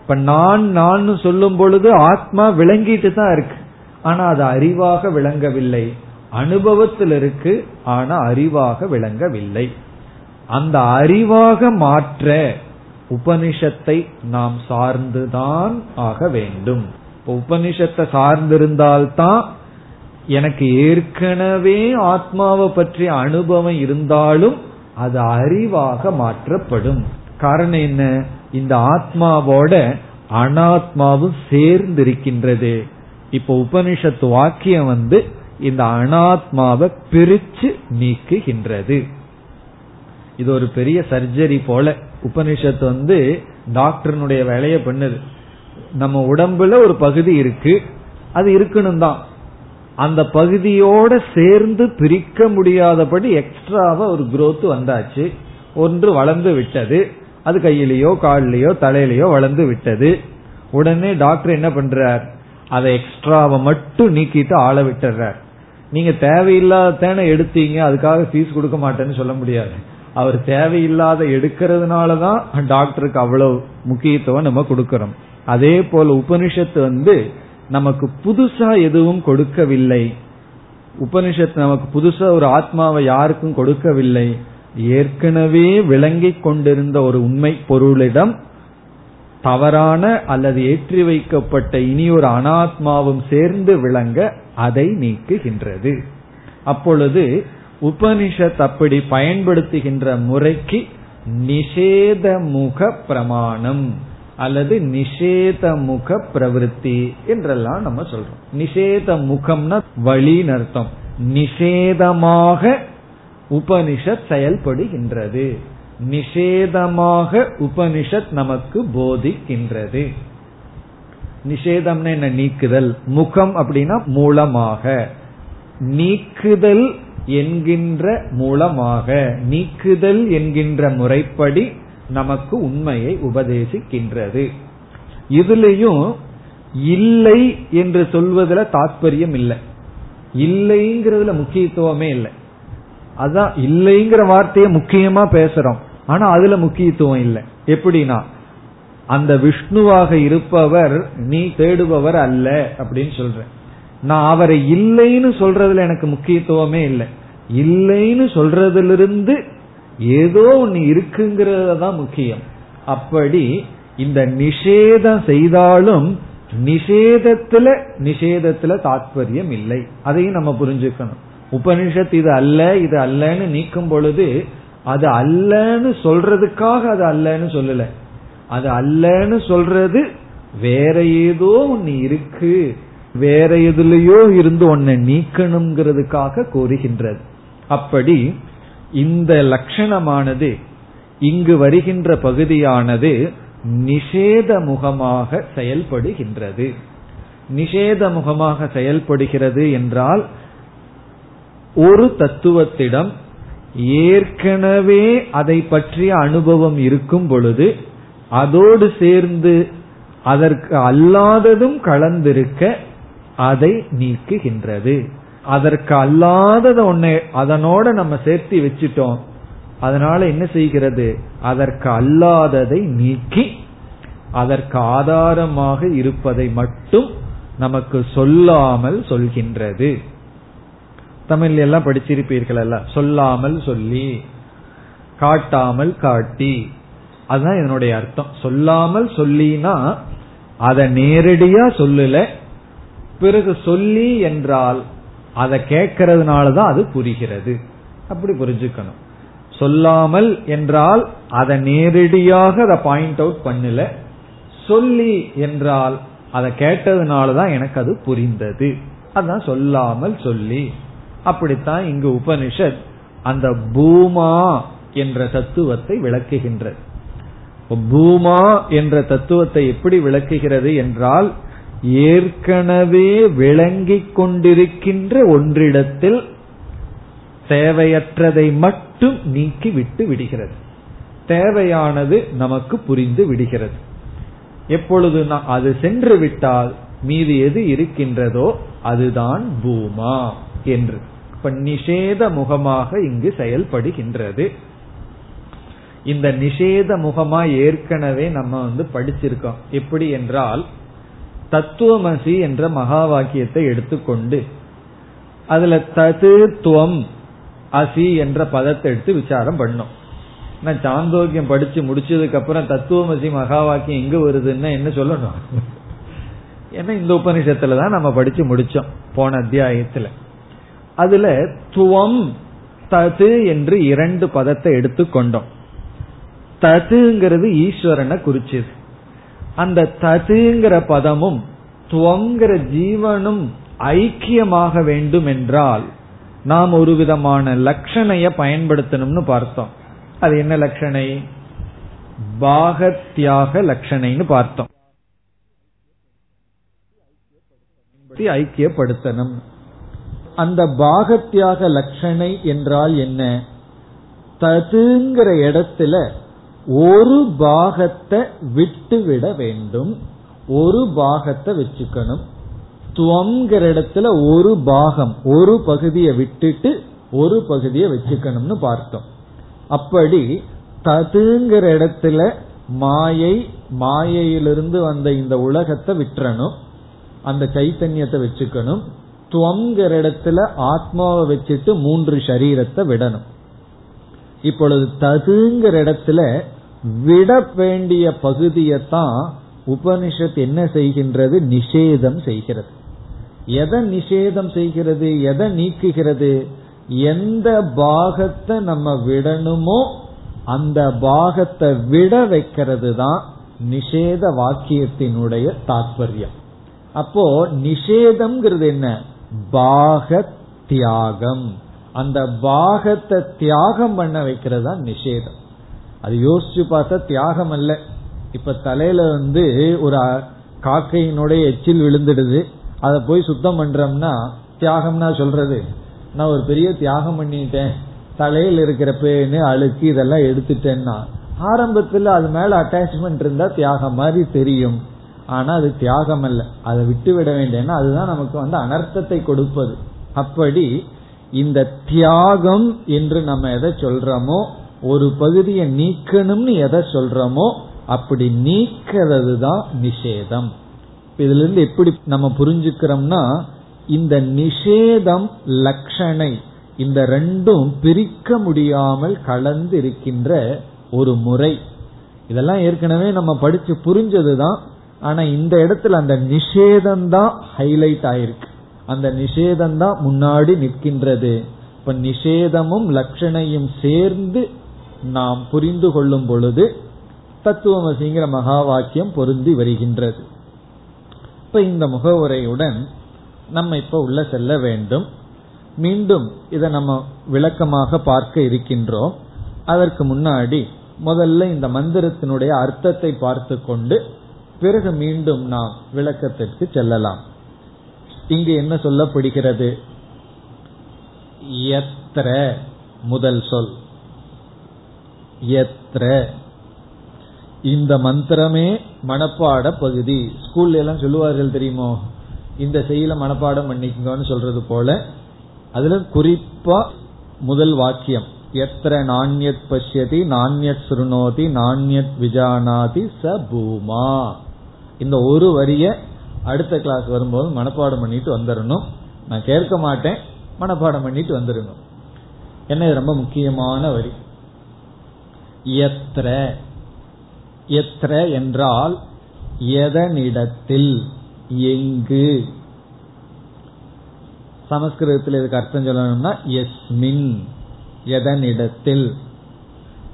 இப்ப நான் நான் சொல்லும் பொழுது ஆத்மா விளங்கிட்டு தான் இருக்கு. ஆனா அது அறிவாக விளங்கவில்லை. அனுபவத்தில் இருக்கு ஆனா அறிவாக விளங்கவில்லை. அந்த அறிவாக மாற்ற உபனிஷத்தை நாம் சார்ந்துதான் ஆக வேண்டும். இப்போ உபனிஷத்தை சார்ந்திருந்தால்தான் எனக்கு ஏற்கனவே ஆத்மாவை பற்றிய அனுபவம் இருந்தாலும் அது அறிவாக மாற்றப்படும். காரணம் என்ன? இந்த ஆத்மாவோட அனாத்மாவும் சேர்ந்திருக்கின்றது. இப்போ உபனிஷத்து வாக்கியம் வந்து இந்த அனாத்மாவை பிரிச்சு நீக்குகின்றது. இது ஒரு பெரிய சர்ஜரி போல உபனிஷத்து வந்து டாக்டர்னுடைய வேலையை பண்ணுது. நம்ம உடம்புல ஒரு பகுதி இருக்கு. அது இருக்கணும் தான் அந்த பகுதியோட சேர்ந்து பிரிக்க முடியாதபடி எக்ஸ்ட்ராவா ஒரு குரோத் வந்தாச்சு. ஒன்று வளர்ந்து விட்டது. அது கையிலேயோ காலிலேயோ தலையிலேயோ வளர்ந்து விட்டது. உடனே டாக்டர் என்ன பண்றார்? அதை எக்ஸ்ட்ராவை மட்டும் நீக்கிட்டு ஆள விட்டுறார். நீங்க தேவையில்லாத எடுத்தீங்க. அதுக்காக ஃபீஸ் கொடுக்க மாட்டேன்னு சொல்ல முடியாது. அவர் தேவையில்லாத எடுக்கிறதுனாலதான் டாக்டருக்கு அவ்வளவு முக்கியத்துவம் நம்ம கொடுக்கிறோம். அதே போல உபனிஷத்து வந்து நமக்கு புதுசா எதுவும் கொடுக்கவில்லை. உபனிஷத்து நமக்கு புதுசா ஒரு ஆத்மாவை யாருக்கும் கொடுக்கவில்லை. ஏற்கனவே விளங்கிக் கொண்டிருந்த ஒரு உண்மை பொருளிடம் தவறான அல்லது ஏற்றி வைக்கப்பட்ட இனி ஒரு அனாத்மாவும் சேர்ந்து விளங்க அதை நீக்குகின்றது. அப்பொழுது உபனிஷத் அப்படி பயன்படுத்துகின்ற முறைக்கு நிஷேதமுக பிரமாணம் அல்லது நிஷேதமுக பிரவருத்தி என்றெல்லாம் நம்ம சொல்றோம். நிஷேத முகம்னா வழின்னு அர்த்தம். நிஷேதமாக உபனிஷத் செயல்படுகின்றது. நிஷேதமாக உபனிஷத் நமக்கு போதிக்கின்றது. நிஷேதம்னா என்ன? நீக்குதல். முகம் அப்படின்னா மூலமாக. நீக்குதல் என்கின்ற மூலமாக நீக்குதல் என்கின்ற முறைப்படி நமக்கு உண்மையை உபதேசிக்கின்றது. இதுலயும் இல்லை என்று சொல்வதில் தாற்பயம் இல்லை. இல்லைங்கிறதுல முக்கியத்துவமே இல்லை. அதான் இல்லைங்கிற வார்த்தையை முக்கியமா பேசுறோம். ஆனா அதுல முக்கியத்துவம் இல்லை. எப்படின்னா அந்த விஷ்ணுவாக இருப்பவர் நீ தேடுபவர் அல்ல அப்படின்னு சொல்ற நான் அவரை இல்லைன்னு சொல்றதுல எனக்கு முக்கியத்துவமே இல்லை. இல்லைன்னு சொல்றதிலிருந்து ஏதோ ஒன்னு இருக்குங்கிறது தான் முக்கியம். அப்படி இந்த நிஷேதம் செய்தாலும் நிஷேதத்துல நிஷேதத்துல தாத்பரியம் இல்லை. அதையும் நம்ம புரிஞ்சுக்கணும். உபனிஷத் இது அல்ல இது அல்லன்னு நீக்கும் பொழுது அது அல்லன்னு சொல்றதுக்காக அது அல்லன்னு சொல்லல. அது அல்லன்னு சொல்றது வேற ஏதோ ஒன்னு இருக்கு. வேற எதுலயோ இருந்து ஒன்ன நீக்கணுங்கிறதுக்காக கோருகின்றது. அப்படி இந்த லட்சணமானது இங்கு வருகின்ற பகுதியானது நிஷேத முகமாக செயல்படுகின்றது. நிஷேத முகமாக செயல்படுகிறது என்றால் ஒரு தத்துவத்திடம் ஏற்கனவே அதை பற்றிய அனுபவம் இருக்கும் பொழுது அதோடு சேர்ந்து அதற்கு அல்லாததும் கலந்திருக்க அதை நீக்குகின்றது. அதற்கு அல்லாதத ஒன்னு அதனோட நம்ம சேர்த்து வச்சிட்டோம். அதனால என்ன செய்கிறது? அதற்கு அல்லாததை நீக்கி அதற்கு ஆதாரமாக இருப்பதை மட்டும் நமக்கு சொல்லாமல் சொல்கின்றது. தமிழ் எல்லாம் படிச்சிருப்பீர்கள் அல்ல. சொல்லாமல் சொல்லி காட்டாமல் காட்டி. அதுதான் இதனுடைய அர்த்தம். சொல்லாமல் சொல்லினா அதை நேரடியா சொல்லல. பிறகு சொல்லி என்றால் அதை கேட்கறதுனாலதான் அது புரிகிறது. அப்படி புரிஞ்சுக்கணும். சொல்லாமல் என்றால் அதை நேரடியாக அதை பாயிண்ட் அவுட் பண்ணல. சொல்லி என்றால் அதை கேட்டதுனாலதான் எனக்கு அது புரிந்தது. அதான் சொல்லாமல் சொல்லி. அப்படித்தான் இங்கு உபனிஷத் அந்த பூமா என்ற தத்துவத்தை விளக்குகின்றது. பூமா என்ற தத்துவத்தை எப்படி விளக்குகிறது என்றால் ஏற்கனவே விளங்கிக் கொண்டிருக்கின்ற ஒன்றிடத்தில் தேவையற்றதை மட்டும் நீக்கி விட்டு விடுகிறது. தேவையானது நமக்கு புரிந்து விடுகிறது. எப்பொழுது அது சென்று விட்டால் மீது எது இருக்கின்றதோ அதுதான் பூமா என்று. இப்ப நிஷேத முகமாக இங்கு செயல்படுகின்றது. இந்த நிஷேத முகமா ஏற்கனவே நம்ம வந்து படிச்சிருக்கோம். எப்படி என்றால் தத்துவமசி என்ற மகா வாக்கியத்தை எடுத்துக்கொண்டு அதுல தது துவம் அசி என்ற பதத்தை எடுத்து விசாரம் பண்ணும். நான் சாந்தோக்கியம் படிச்சு முடிச்சதுக்கு அப்புறம் தத்துவமசி மகா வாக்கியம் எங்க வருதுன்னா என்ன சொல்லணும்? ஏன்னா இந்த உபநிஷத்துல தான் நம்ம படிச்சு முடிச்சோம் போன அத்தியாயத்துல. அதுல துவம் தது என்று இரண்டு பதத்தை எடுத்துக்கொண்டோம். ததுங்கிறது ஈஸ்வரனை குறிச்சது. அந்த ததுங்கிற பதமும் துவங்கிற ஜீவனும் ஐக்கியமாக வேண்டும் என்றால் நாம் ஒரு விதமான லட்சணைய பயன்படுத்தணும்னு பார்த்தோம். அது என்ன லட்சணை? பாகத்தியாக லட்சணைன்னு பார்த்தோம். ஐக்கியப்படுத்தணும். அந்த பாகத்தியாக லட்சணை என்றால் என்ன? ததுங்கிற இடத்துல ஒரு பாகத்தை விட்டுவிட வேண்டும். ஒரு பாகத்தை வச்சுக்கணும். துவங்கிற இடத்துல ஒரு பாகம் ஒரு பகுதியை விட்டுட்டு ஒரு பகுதியை வச்சுக்கணும்னு பார்த்தோம். அப்படி ததுங்கிற இடத்துல மாயை மாயையிலிருந்து வந்த இந்த உலகத்தை விட்டுறணும். அந்த சைத்தன்யத்தை வச்சுக்கணும். துவங்கிற இடத்துல ஆத்மாவை வச்சுட்டு மூன்று சரீரத்தை விடணும். இப்பொழுது ததுங்கிற இடத்துல விட வேண்டிய பகுதியைத்தான் உபனிஷத் என்ன செய்கின்றது? நிஷேதம் செய்கிறது. எதை நிஷேதம் செய்கிறது? எதை நீக்குகிறது? எந்த பாகத்தை நம்ம விடணுமோ அந்த பாகத்தை விட வைக்கிறது தான் நிஷேத வாக்கியத்தினுடைய தாற்பயம் அப்போ நிஷேதம்ங்கிறது என்ன? பாக தியாகம். அந்த பாகத்தை தியாகம் பண்ண வைக்கிறது தான் நிஷேதம். அது யோசிச்சு பார்த்தா தியாகம் அல்ல. இப்ப தலையில வந்து ஒரு காக்கையினுடைய எச்சில் விழுந்துடுது. அதை போய் சுத்தம் பண்றோம்னா தியாகம்னா சொல்றது. நான் ஒரு பெரிய தியாகம் பண்ணிட்டேன். தலையில் இருக்கிற பேனு அழுக்கு இதெல்லாம் எடுத்துட்டேன்னா ஆரம்பத்துல அது மேல அட்டாச்மெண்ட் இருந்தா தியாகம் மாதிரி தெரியும். ஆனா அது தியாகம் அல்ல. அதை விட்டு விட வேண்டியன்னா அதுதான் நமக்கு வந்து அனர்த்தத்தை கொடுப்பது. அப்படி இந்த தியாகம் என்று நம்ம எதை சொல்றோமோ ஒரு பகுதியை நீக்கணும்னு எதை சொல்றோமோ அப்படி நீக்கிறது தான் நிஷேதம். இதுல இருந்து எப்படி நம்ம புரிஞ்சுக்கிறோம்னா இந்த நிஷேதம் லட்சணை இந்த ரெண்டும் பிரிக்க முடியாமல் கலந்து இருக்கின்ற ஒரு முறை. இதெல்லாம் ஏற்கனவே நம்ம படிச்சு புரிஞ்சதுதான் ஆனா இந்த இடத்துல அந்த நிஷேதம் தான் ஹைலைட் ஆயிருக்கு. அந்த நிஷேதம் தான் முன்னாடி நிற்கின்றது. இப்ப நிஷேதமும் லட்சணையும் சேர்ந்து நாம் புரிந்து கொள்ளும் பொழுது தத்துவமசிங்கிற மகா வாக்கியம் பொருந்தி வருகின்றது. இப்ப இந்த முகவுரையுடன் நம்ம இப்ப உள்ள செல்ல வேண்டும். மீண்டும் இதை நம்ம விளக்கமாக பார்க்க இருக்கின்றோம். அதற்கு முன்னாடி முதல்ல இந்த மந்திரத்தினுடைய அர்த்தத்தை பார்த்து கொண்டு பிறகு மீண்டும் நாம் விளக்கத்திற்கு செல்லலாம். இங்கு என்ன சொல்லப்படுகிறது? எத்திர முதல் சொல். எத்ர. இந்த மந்திரமே மனப்பாட பகுதி. ஸ்கூல்ல எல்லாம் சொல்லுவார்கள் தெரியுமோ? இந்த செயல மனப்பாடம் பண்ணிக்கோன்னு சொல்றது போல. அதுல குறிப்பா முதல் வாக்கியம். எத்திர நாண்யத் பஷ்யதி நாண்யத் சுருணோதி நாண்யத் விஜானாதி ச பூமா. இந்த ஒரு வரிய அடுத்த கிளாஸ் வரும்போது மனப்பாடம் பண்ணிட்டு வந்துடணும் நான் கேட்க மாட்டேன் மனப்பாடம் பண்ணிட்டு வந்துடணும் என்ன இது ரொம்ப முக்கியமான வரி. எத்ர. எத்ர என்றால் எதனிடத்தில்? எங்கு? சமஸ்கிருதத்தில் இதுக்கு அர்த்தம் சொல்லணும்னா எஸ்மின் எதனிடத்தில்.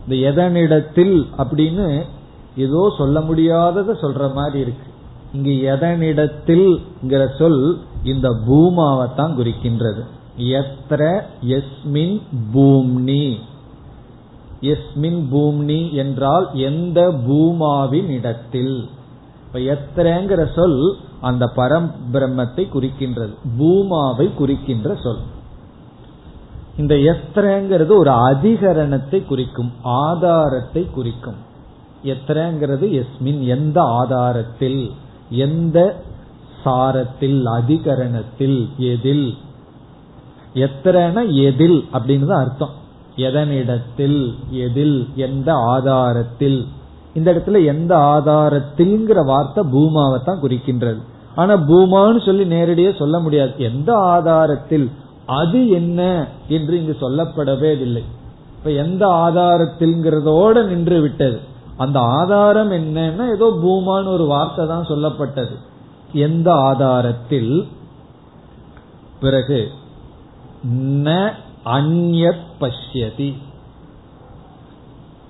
இந்த எதனிடத்தில் அப்படின்னு ஏதோ சொல்ல முடியாததை சொல்ற மாதிரி இருக்கு. இங்கு எதனிடத்தில் சொல் இந்த பூமாவை தான் குறிக்கின்றது. எத்ர எஸ்மின் பூம்னி. எஸ்மின் பூம்னி என்றால் எந்த பூமாவின் இடத்தில். இப்ப எத்திரங்கிற சொல் அந்த பரம்பிரம்மத்தை குறிக்கின்றது பூமாவை குறிக்கின்ற சொல். இந்த எத்திரங்கிறது ஒரு அதிகரணத்தை குறிக்கும் ஆதாரத்தை குறிக்கும். எத்திரங்கிறது எஸ்மின் எந்த ஆதாரத்தில் எந்த சாரத்தில் அதிகரணத்தில் எதில். எத்திரன எதில் அப்படின்னு தான் அர்த்தம். எதனிடத்தில் எதில் எந்த ஆதாரத்தில். இந்த இடத்துல எந்த ஆதாரத்தில்ங்கிற வார்த்தை பூமாவை தான் குறிக்கின்றது. ஆனா பூமான்னு சொல்லி நேரடியே சொல்ல முடியாது. எந்த ஆதாரத்தில் அது என்ன என்று இங்கு சொல்லப்படவே இல்லை. இப்ப எந்த ஆதாரத்தில்ங்கிறதோட நின்று விட்டது. அந்த ஆதாரம் என்னன்னா ஏதோ பூமான்னு ஒரு வார்த்தை தான் சொல்லப்பட்டது. எந்த ஆதாரத்தில்? பிறகு ந அந்யத் பஷ்யதி.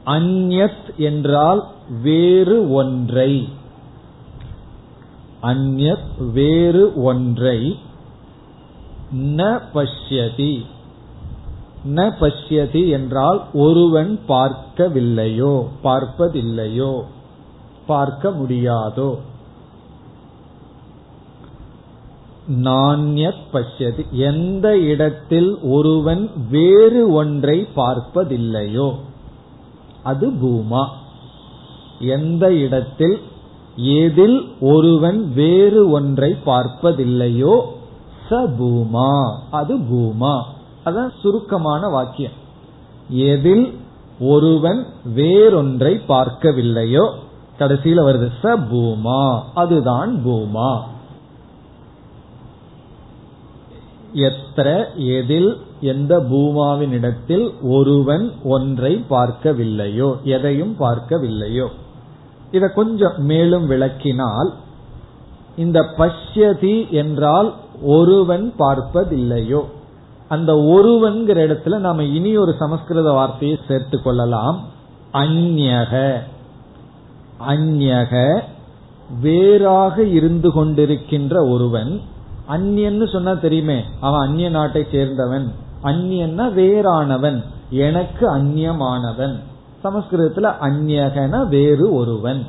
அந்யத் என்றால் வேறு ஒன்றை. அந்யத் வேறு ஒன்றை. ந பஷ்யதி. ந பஷ்யதி என்றால் ஒருவன் பார்க்கவில்லையோ பார்ப்பதில்லையோ பார்க்க முடியாதோ. நாண்யத் பசியது எந்த இடத்தில் ஒருவன் வேறு ஒன்றை பார்ப்பதில்லையோ அது பூமா. எந்த இடத்தில் எதில் ஒருவன் வேறு ஒன்றை பார்ப்பதில்லையோ ச பூமா. அது பூமா. அதான் சுருக்கமான வாக்கியம். எதில் ஒருவன் வேறொன்றை பார்க்கவில்லையோ கடைசியில வருது ச பூமா. அதுதான் பூமா. எத்திர எதில் எந்த பூமாவின் இடத்தில் ஒருவன் ஒன்றை பார்க்கவில்லையோ எதையும் பார்க்கவில்லையோ. இதை கொஞ்சம் மேலும் விளக்கினால் இந்த பஷ்யதி என்றால் ஒருவன் பார்ப்பதில்லையோ அந்த ஒருவன்கிற இடத்துல நாம இனி ஒரு சமஸ்கிருத வார்த்தையை சேர்த்து கொள்ளலாம். அந்யக. அந்யக வேறாக இருந்து கொண்டிருக்கின்ற ஒருவன் அந்நியன்னு சொன்னா தெரியுமே அவன் அந்நிய நாட்டை சேர்ந்தவன். அந்நியன்னா வேறானவன். எனக்கு அந்நியமானவன். சமஸ்கிருதத்துல அந்நகன வேறு ஒருவன்.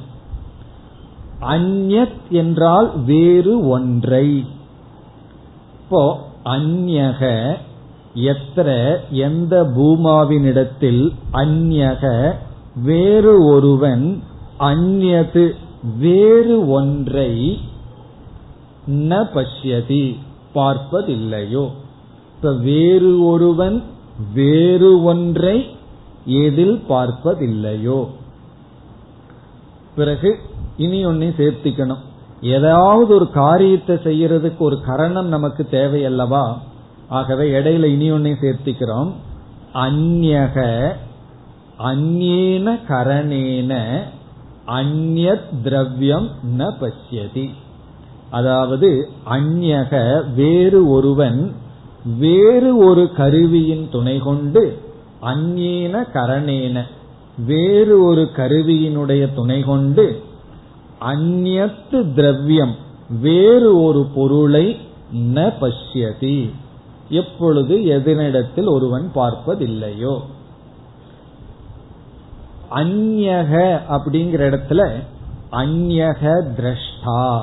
அந்யத் என்றால் வேறு ஒன்றை. இப்போ அந்நக எத்திர எந்த பூமாவினிடத்தில் அந்நக வேறு ஒருவன் அந்நது வேறு ஒன்றை ந பஷ்யதி பார்ப்பதில்லையோ? இப்ப வேறு ஒருவன் வேறு ஒன்றை எதில் பார்ப்பதில்லையோ? பிறகு இனி ஒன்னு சேர்த்திக்கணும். ஏதாவது ஒரு காரியத்தை செய்யறதுக்கு ஒரு கரணம் நமக்கு தேவை அல்லவா ஆகவே இடையில இனி ஒன்னை சேர்த்திக்கிறோம். அந்யக அந்நேன கரணேன அந்யத் திரவியம் ந பசியதி அதாவது அந்நக வேறு ஒருவன் வேறு ஒரு கருவியின் துணை கொண்டு அந்நேன கரணேன வேறு ஒரு கருவியினுடைய துணை கொண்டு அந்நத்து திரவியம் வேறு ஒரு பொருளை ந பஷ்யதி. எப்பொழுது எதனிடத்தில் ஒருவன் பார்ப்பதில்லையோ. அந்யக அப்படிங்கிற இடத்துல அந்யக திரஷ்டா.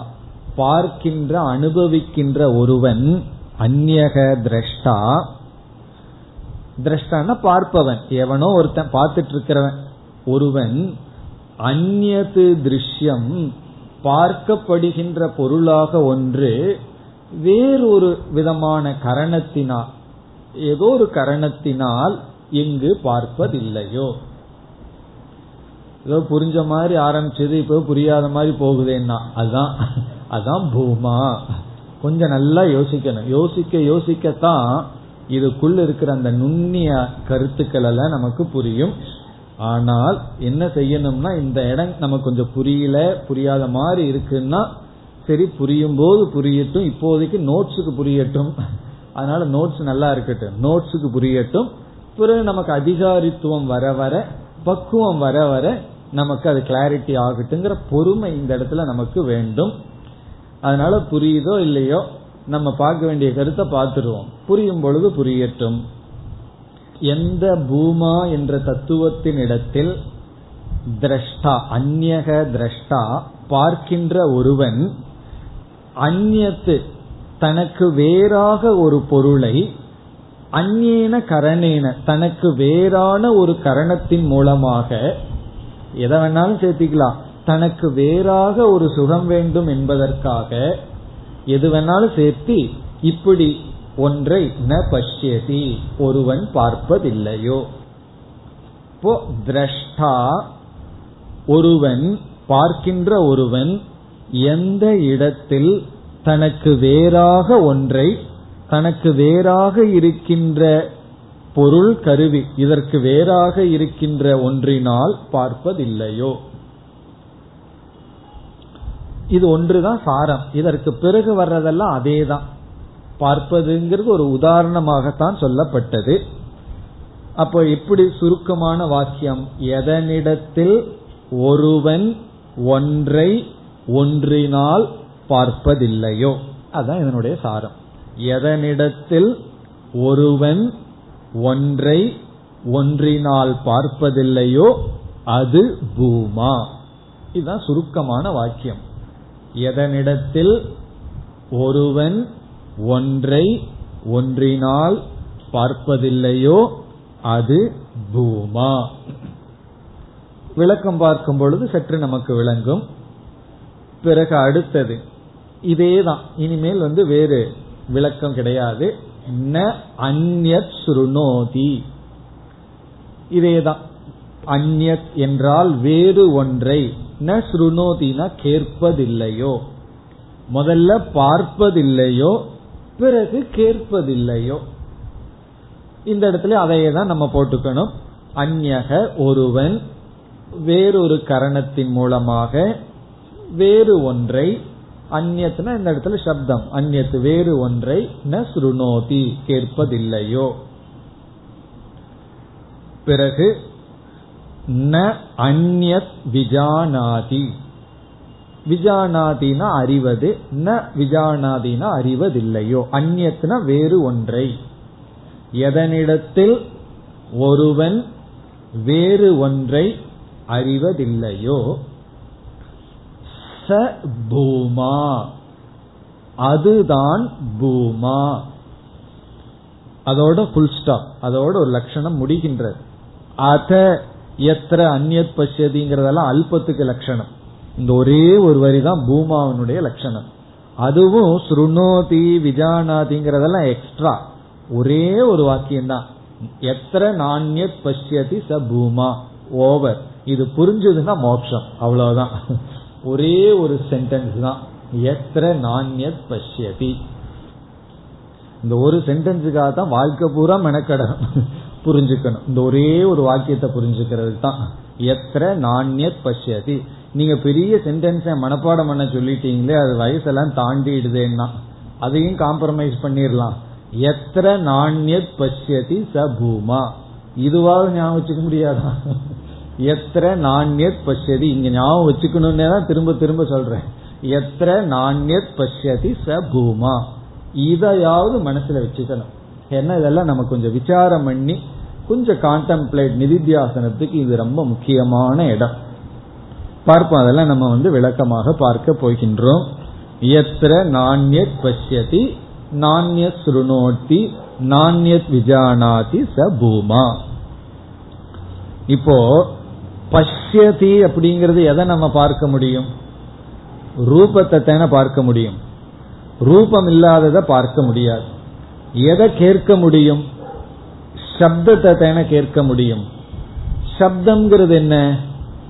பார்க்கின்ற அனுபவிக்கின்ற ஒருவன் அந்யக திரஷ்டா. திரஷ்டான பார்ப்பவன். எவனோ ஒருத்தன் பார்த்துட்டு இருக்கிறவன் ஒருவன் அந்நது திருஷ்யம் பார்க்கப்படுகின்ற பொருளாக ஒன்று வேறொரு விதமான கரணத்தினால் ஏதோ ஒரு கரணத்தினால் இங்கு பார்ப்பதில்லையோ. ஏதோ புரிஞ்ச மாதிரி ஆரம்பிச்சது இப்போ புரியாத மாதிரி போகுதேன்னா அதுதான். அதான் பூமா. கொஞ்சம் நல்லா யோசிக்கணும். யோசிக்க யோசிக்கத்தான் இதுக்குள்ள இருக்கிற அந்த நுண்ணிய கருத்துக்கள் எல்லாம் நமக்கு புரியும். ஆனால் என்ன செய்யணும்னா இந்த இடம் நமக்கு கொஞ்சம் புரியல புரியாத மாதிரி இருக்குன்னா சரி புரியும் போது புரியட்டும். இப்போதைக்கு நோட்ஸுக்கு புரியட்டும். அதனால நோட்ஸ் நல்லா இருக்கட்டும். நோட்ஸுக்கு புரியட்டும். பிறகு நமக்கு அதிகாரித்துவம் வர வர பக்குவம் வர வர நமக்கு அது கிளாரிட்டி ஆகட்டுங்கிற பொறுமை இந்த இடத்துல நமக்கு வேண்டும். அதனால புரியுதோ இல்லையோ நம்ம பார்க்க வேண்டிய கருத்தை பார்த்துருவோம். புரியும் பொழுது புரியட்டும். எந்த பூமா என்ற தத்துவத்தின் இடத்தில் திரஷ்டா அந்நக திரஷ்டா பார்க்கின்ற ஒருவன் அந்நத்து தனக்கு வேறாக ஒரு பொருளை அந்நேன கரணேன தனக்கு வேறான ஒரு கரணத்தின் மூலமாக எதை வேணாலும் சேர்த்திக்கலாம். தனக்கு வேறாக ஒரு சுகம் வேண்டும் என்பதற்காக எது வேணாலும் சேர்த்தி இப்படி ஒன்றை ந பஷ்யதி ஒருவன் பார்ப்பதில்லையோ. இப்போ திரஷ்டா ஒருவன் பார்க்கின்ற ஒருவன் எந்த இடத்தில் தனக்கு வேறாக ஒன்றை தனக்கு வேறாக இருக்கின்ற பொருள் கருவி இதற்கு வேறாக இருக்கின்ற ஒன்றினால் பார்ப்பதில்லையோ. இது ஒன்றுதான் சாரம். இதற்கு பிறகு வர்றதெல்லாம் அதேதான். பார்ப்பதுங்கிறது ஒரு உதாரணமாகத்தான் சொல்லப்பட்டது. அப்போ இப்படி சுருக்கமான வாக்கியம் எதனிடத்தில் ஒருவன் ஒன்றை ஒன்றினால் பார்ப்பதில்லையோ? அதான் இதனுடைய சாரம். எதனிடத்தில் ஒருவன் ஒன்றை ஒன்றினால் பார்ப்பதில்லையோ அது பூமா. இதுதான் சுருக்கமான வாக்கியம். எதனிடத்தில் ஒருவன் ஒன்றை ஒன்றினால் பார்ப்பதில்லையோ அது பூமா. விளக்கம் பார்க்கும் பொழுது சற்று நமக்கு விளங்கும். பிறகு அடுத்தது இதேதான். இனிமேல் வந்து வேறு விளக்கம் கிடையாது. ந அந்யத் சுருணோதி. இதேதான். அந்யத் என்றால் வேறு ஒன்றை. ந ஸ்ருணோதினா கேட்பதில்லையோ முதல்ல பார்ப்பதில்லையோ? பிறகு கேட்பதில்லையோ இந்த இடத்துல அதையே தான் நம்ம போட்டுக்கணும். அந்நக ஒருவன் வேறொரு கரணத்தின் மூலமாக வேறு ஒன்றை அந்நத்துனா இந்த இடத்துல சப்தம் அந்நத்து வேறு ஒன்றை ந ஸ்ருணோதி கேட்பதில்லையோ பிறகு ந அந்யத் விஜானாதி. விஜானாதினா அறிவது ந விஜானாதினா அறிவதில்லையோ. அந்நத்னா வேறு ஒன்றை. எதனிடத்தில் ஒருவன் வேறு ஒன்றை அறிவதில்லையோ ச பூமா. அதுதான் பூமா. அதோட புல் ஸ்டாப் அதோட ஒரு லட்சணம் முடிகின்றது. அத எத்திர அந்நியத் பசியதிங்கிறதெல்லாம் அல்பத்துக்கு லட்சணம். இந்த ஒரே ஒரு வரி தான் பூமாவனுடைய லட்சணம். அதுவும் ஸ்ருணோதி விஜானாதிங்கிறதெல்லாம் எக்ஸ்ட்ரா ஒரே ஒரு வாக்கியம் தான் எத்திர நாண்யத் பசியதி ச பூமா. ஓவர் இது புரிஞ்சதுன்னா மோட்சம். அவ்வளவுதான். ஒரே ஒரு சென்டென்ஸ் தான். எத்திர நாண்யத் பசியதி இந்த ஒரு சென்டென்ஸுக்காக தான் வாழ்க்கை பூரா மெனக்கடணும். புரிஞ்சுக்கணும். இந்த ஒரே ஒரு வாக்கியத்தை புரிஞ்சுக்கிறது தான். எத்திர நாண்யத் பசியதி நீங்க பெரிய சென்டென்ஸை மனப்பாடம் பண்ண சொல்லிட்டீங்களே அது வயசெல்லாம் தாண்டிடுதேன்னா. அதையும் காம்ப்ரமைஸ் பண்ணிடலாம் எத்திர நாண்யத் பசியதி ச பூமா. இதுவாக ஞாபகம் வச்சுக்க முடியாதா? எத்திர நாண்யத் பசியதி இங்க ஞாபகம் வச்சுக்கணும்னே தான் திரும்ப திரும்ப சொல்றேன். எத்திர நாண்யத் பசியதி ச பூமா. இதையாவது மனசுல வச்சுக்கணும். ஏன்னா இதெல்லாம் நம்ம கொஞ்சம் விசாரம் பண்ணி கொஞ்சம் கான்டெம்ப்ளேட் நிதித்தியாசனத்துக்கு இது ரொம்ப முக்கியமான இடம். பார்ப்போம் அதெல்லாம் நம்ம வந்து விளக்கமாக பார்க்க போகின்றோம். எத்திர நாண்யத் பசியதி நாண்யத் சுருணோட்டி நாண்யத் விஜானாதி ச பூமா. இப்போ பஷ்யதி அப்படிங்கிறது எதை நம்ம பார்க்க முடியும்? ரூபத்தை தானே பார்க்க முடியும். ரூபம் இல்லாததை பார்க்க முடியாது. எதை கேட்க முடியும்? சப்தத்தை தானே கேட்க முடியும். சப்தம்ங்கிறது என்ன?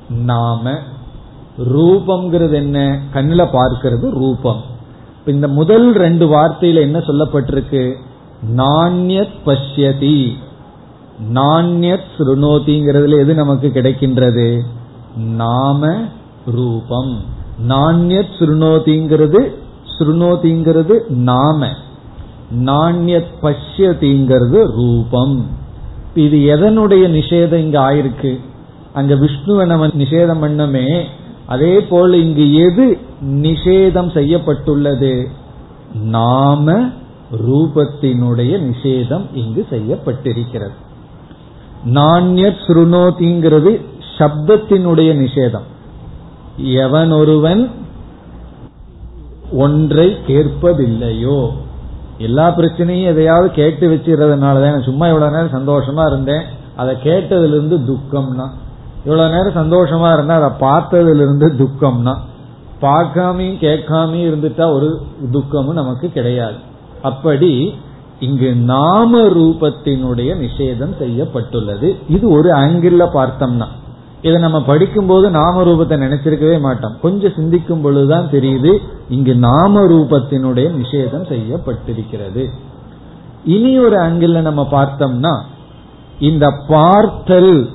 நாம. ரூபம்ங்கிறது என்ன? கண்ணில் பார்க்கிறது ரூபம். இந்த முதல் ரெண்டு வார்த்தையில என்ன சொல்லப்பட்டிருக்கு? நாண்யத் பஷ்யதி. நாண்யத் ஸ்ருணோதிங்கிறதுல எது நமக்கு கிடைக்கின்றது? நாம ரூபம். நாண்யத் ஸ்ருணோதிங்கிறது ஸ்ருணோதிங்கிறது நாம. நாண்யத் பஷ்யதிங்கிறது ரூபம். இது எதனுடைய நிஷேதம் இங்க ஆயிருக்கு? அங்க விஷ்ணுவை நம்ம நிஷேதம் பண்ணமே அதே போல இங்கு எது நிஷேதம் செய்யப்பட்டுள்ளது? நாம ரூபத்தினுடைய நிஷேதம் இங்கு செய்யப்பட்டிருக்கிறது. நாண்யத் சுருணோதிங்கிறது சப்தத்தினுடைய நிஷேதம். எவன் ஒருவன் ஒன்றை கேட்பதில்லையோ எல்லா பிரச்சனையும் எதையாவது கேட்டு வச்சிருந்ததுனாலதான் சும்மா இவ்வளவு நேரம் சந்தோஷமா இருந்தேன். அதை கேட்டதுல இருந்து துக்கம்னா. இவ்வளவு நேரம் சந்தோஷமா இருந்தா அதை பார்த்ததுல இருந்து துக்கம்னா. பார்க்காமையும் கேட்காமையும் இருந்துட்டா ஒரு துக்கமும் நமக்கு கிடையாது. அப்படி இங்கு நாம ரூபத்தினுடைய நிஷேதம் செய்யப்பட்டுள்ளது. இது ஒரு ஆங்கிள் பார்த்தோம்னா. இதை நம்ம படிக்கும்போது நாம ரூபத்தை நினைச்சிருக்கவே மாட்டோம். கொஞ்சம் சிந்திக்கும் பொழுதுதான் தெரியுது இங்கு நாம ரூபத்தினுடைய நிஷேதம் செய்யப்பட்டிருக்கிறது. இனி ஒரு ஆங்கிள் நம்ம பார்த்தோம்னா இந்த பார்த்தல்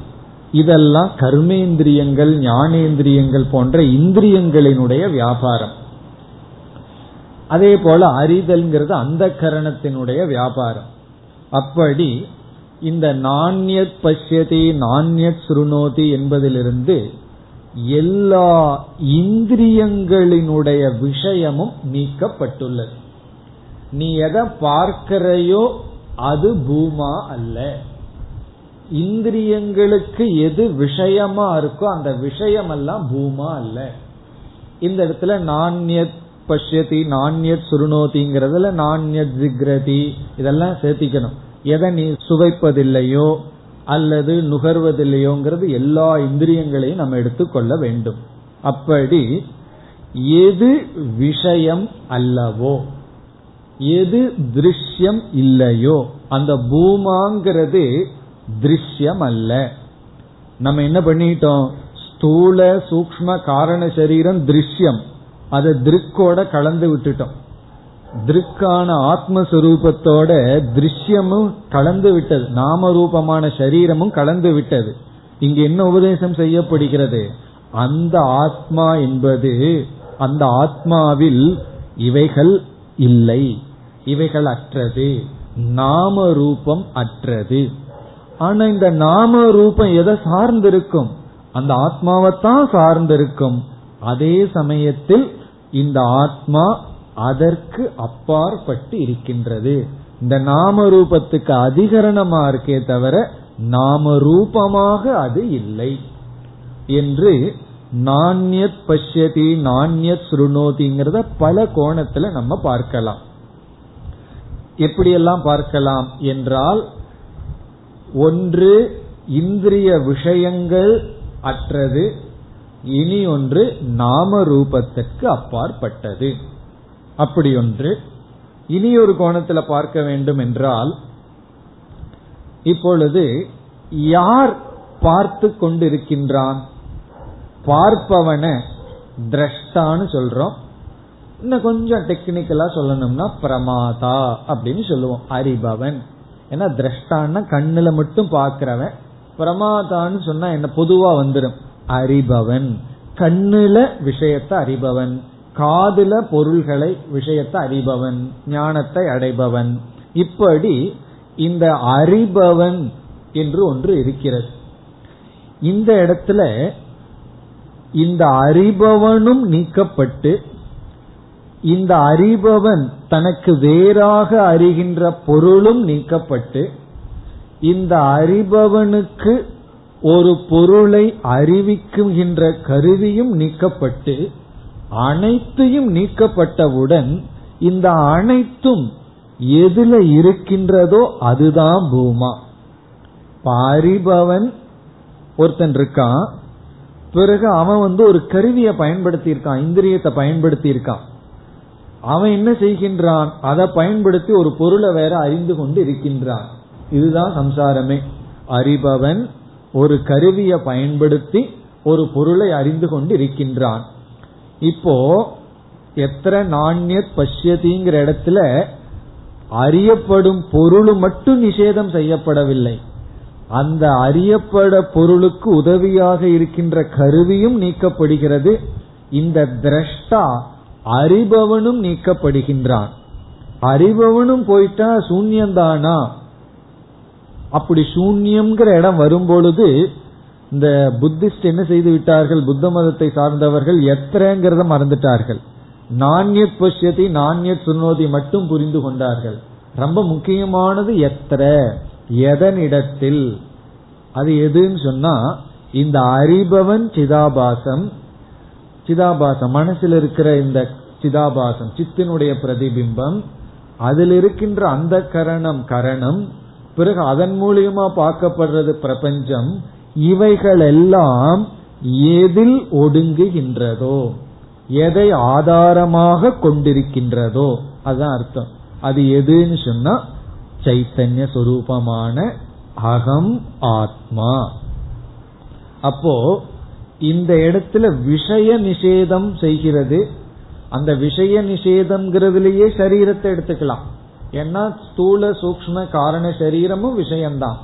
இதெல்லாம் கர்மேந்திரியங்கள் ஞானேந்திரியங்கள் போன்ற இந்திரியங்களினுடைய வியாபாரம். அதே போல அறிதல்ங்கிறது அந்த கரணத்தினுடைய வியாபாரம். அப்படி இந்த நாண்யத் பஷ்யதி நாண்யத் சுருணோதி என்பதிலிருந்து எல்லா இந்திரியங்களினுடைய விஷயமும் நீக்கப்பட்டுள்ளது. நீ எதை பார்க்கிறையோ அது பூமா அல்ல. இந்திரியங்களுக்கு எது விஷயமா இருக்கோ அந்த விஷயம் எல்லாம் பூமா அல்ல. இந்த இடத்துல நாண்யத் பஷ்யதி நாண்யத் சுருணோதிங்கிறதுல நாண்யத் ஜிக்ரதி இதெல்லாம் சேர்த்திக்கணும். எதை நீ சுவைப்பதில்லையோ அல்லது நுகர்வதில்லையோங்கிறது எல்லா இந்திரியங்களையும் நம்ம எடுத்துக்கொள்ள வேண்டும். அப்படி எது விஷயம் அல்லவோ எது திருஷ்யம் இல்லையோ அந்த பூமாங்கிறது திருஷ்யம் அல்ல. நம்ம என்ன பண்ணிட்டோம்? ஸ்தூல சூக்ம காரண சரீரம் திருஷ்யம். அதை திருக்கோட கலந்து விட்டுட்டோம். திருக்கான ஆத்மஸ்வரூபத்தோட திருஷ்யமும் கலந்து விட்டது. நாம ரூபமான சரீரமும் கலந்து விட்டது. இங்கு என்ன உபதேசம் செய்யப்படுகிறது? அந்த ஆத்மா என்பது அந்த ஆத்மாவில் இவைகள் இல்லை. இவைகள் அற்றது. நாம ரூபம் அற்றது. ஆனா இந்த நாம ரூபம் எதை சார்ந்திருக்கும்? அந்த ஆத்மாவைத்தான் சார்ந்திருக்கும். அதே சமயத்தில் இந்த ஆத்மா அதற்கு அப்பாற்பட்டு இருக்கின்றது. இந்த நாம ரூபத்துக்கு அதிகரணமா இருக்கே தவிர நாம ரூபமாக அது இல்லை. என்று நாண்யத் பஷ்யதி நாண்யத் சுருணோதிங்கிறத பல கோணத்துல நம்ம பார்க்கலாம். எப்படியெல்லாம் பார்க்கலாம் என்றால் ஒன்று இந்திரிய விஷயங்கள் அற்றது இனி ஒன்று நாம ரூபத்திற்கு அப்பாற்பட்டது. அப்படி ஒன்று இனி ஒரு கோணத்துல பார்க்க வேண்டும் என்றால் இப்பொழுது யார் பார்த்து கொண்டிருக்கின்றான்? பார்ப்பவனை திரஷ்டான்னு சொல்றோம். இன்னும் கொஞ்சம் டெக்னிக்கலா சொல்லணும்னா பிரமாதா அப்படின்னு சொல்லுவோம். அறிபவன். ஏன்னா திரஷ்டான்னா கண்ணுல மட்டும் பாக்குறவன் பிரமாதான்னு சொன்னா என்ன பொதுவா வந்துடும் அறிபவன். கண்ணுல விஷயத்தை அறிபவன். காதுல பொருள்களை விஷயத்தை அறிபவன் ஞானத்தை அடைபவன். இப்படி இந்த அறிபவன் என்று ஒன்று இருக்கிறது. இந்த இடத்துல இந்த அறிபவனும் நீக்கப்பட்டு இந்த அறிபவன் தனக்கு வேறாக அறிகின்ற பொருளும் நீக்கப்பட்டு இந்த அறிபவனுக்கு ஒரு பொருளை அறிவிக்குகின்ற கருவியும் நீக்கப்பட்டு அனைத்தையும் நீக்கப்பட்டவுடன் இந்த அனைத்தும் எதுல இருக்கின்றதோ அதுதான் பூமா. அறிபவன் ஒருத்தன் இருக்கான். பிறகு அவன் வந்து ஒரு கருவியை பயன்படுத்தி இருக்கான் இந்திரியத்தை பயன்படுத்தி இருக்கான் அவன் என்ன செய்கின்றான்? அதை பயன்படுத்தி ஒரு பொருளை வேற அறிந்து கொண்டு இருக்கின்றான். இதுதான் சம்சாரமே. அறிபவன் ஒரு கருவியை பயன்படுத்தி ஒரு பொருளை அறிந்து கொண்டு இருக்கின்றான். இப்போ எத்தனை நாண்யத் பஷ்யதிங்கிற இடத்துல அறியப்படும் பொருள் மட்டும் நிஷேதம் செய்யப்படவில்லை. அந்த அறியப்பட பொருளுக்கு உதவியாக இருக்கின்ற கருவியும் நீக்கப்படுகிறது. இந்த திரஷ்டா அறிபவனும் நீக்கப்படுகின்றான். அறிபவனும் போயிட்டா சூன்யந்தானா? அப்படி சூன்யம்ங்கிற இடம் வரும்பொழுது இந்த புத்திஸ்ட் என்ன செய்து விட்டார்கள்? புத்த மதத்தை சார்ந்தவர்கள் எத்திரங்கிறத மறந்துட்டார்கள். நாண்யத் பஷ்யத்தை நான்யத் சுனோதி மட்டும் புரிந்து கொண்டார்கள். ரொம்ப முக்கியமானது எத்திர? எதனிடத்தில்? அது எதுன்னு சொன்னா இந்த அறிபவன் சிதாபாசம் சிதாபாசம் மனசில் இருக்கிற இந்த சிதாபாசம் சித்தினுடைய பிரதிபிம்பம் அதில் இருக்கின்ற அந்த கரணம் கரணம் பிறகு அதன் மூலியமா பார்க்கப்படுறது பிரபஞ்சம் இவைகளெல்லாம் எதில் ஒடுங்குகின்றதோ எதை ஆதாரமாக கொண்டிருக்கின்றதோ அதுதான் அர்த்தம். அது எதுன்னு சொன்னா சைத்தன்ய சொரூபமான அகம் ஆத்மா. அப்போ இந்த இடத்துல விஷய நிஷேதம் செய்கிறது அந்த விஷய நிஷேதம்ங்கிறதுலயே சரீரத்தை எடுத்துக்கலாம். ஏன்னா ஸ்தூல சூக்ம காரண சரீரமும் விஷயம்தான்.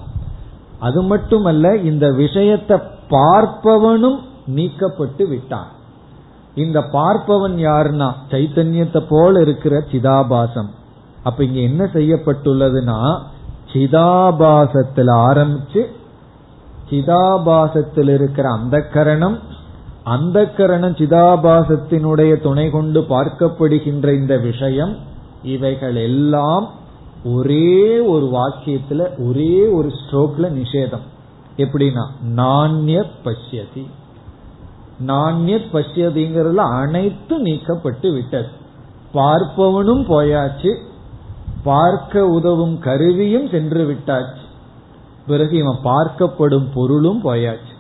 அது மட்டுமல்ல இந்த விஷயத்தை பார்ப்பவனும் நீக்கப்பட்டு விட்டான். இந்த பார்ப்பவன் யாருன்னா சைத்தன்யத்தை போல இருக்கிற சிதாபாசம். அப்ப இங்க என்ன செய்யப்பட்டுள்ளதுன்னா சிதாபாசத்தில் ஆரம்பிச்சு சிதாபாசத்தில் இருக்கிற அந்த கரணம் அந்த கரணம் சிதாபாசத்தினுடைய துணை கொண்டு பார்க்கப்படுகின்ற இந்த விஷயம் இவைகள் எல்லாம் ஒரே ஒரு வாக்கியத்துல ஒரே ஒரு ஸ்ட்ரோக்ல நிஷேதம். எப்படின்னா நாண்ய பஷ்யதி. நாண்ய பஷ்யதிங்கிறதுல அனைத்து நீக்கப்பட்டு விட்டது. பார்ப்பவனும் போயாச்சு. பார்க்க உதவும் கருவியும் சென்று விட்டாச்சு. பிறகு இவன் பார்க்கப்படும் பொருளும் போயாச்சு.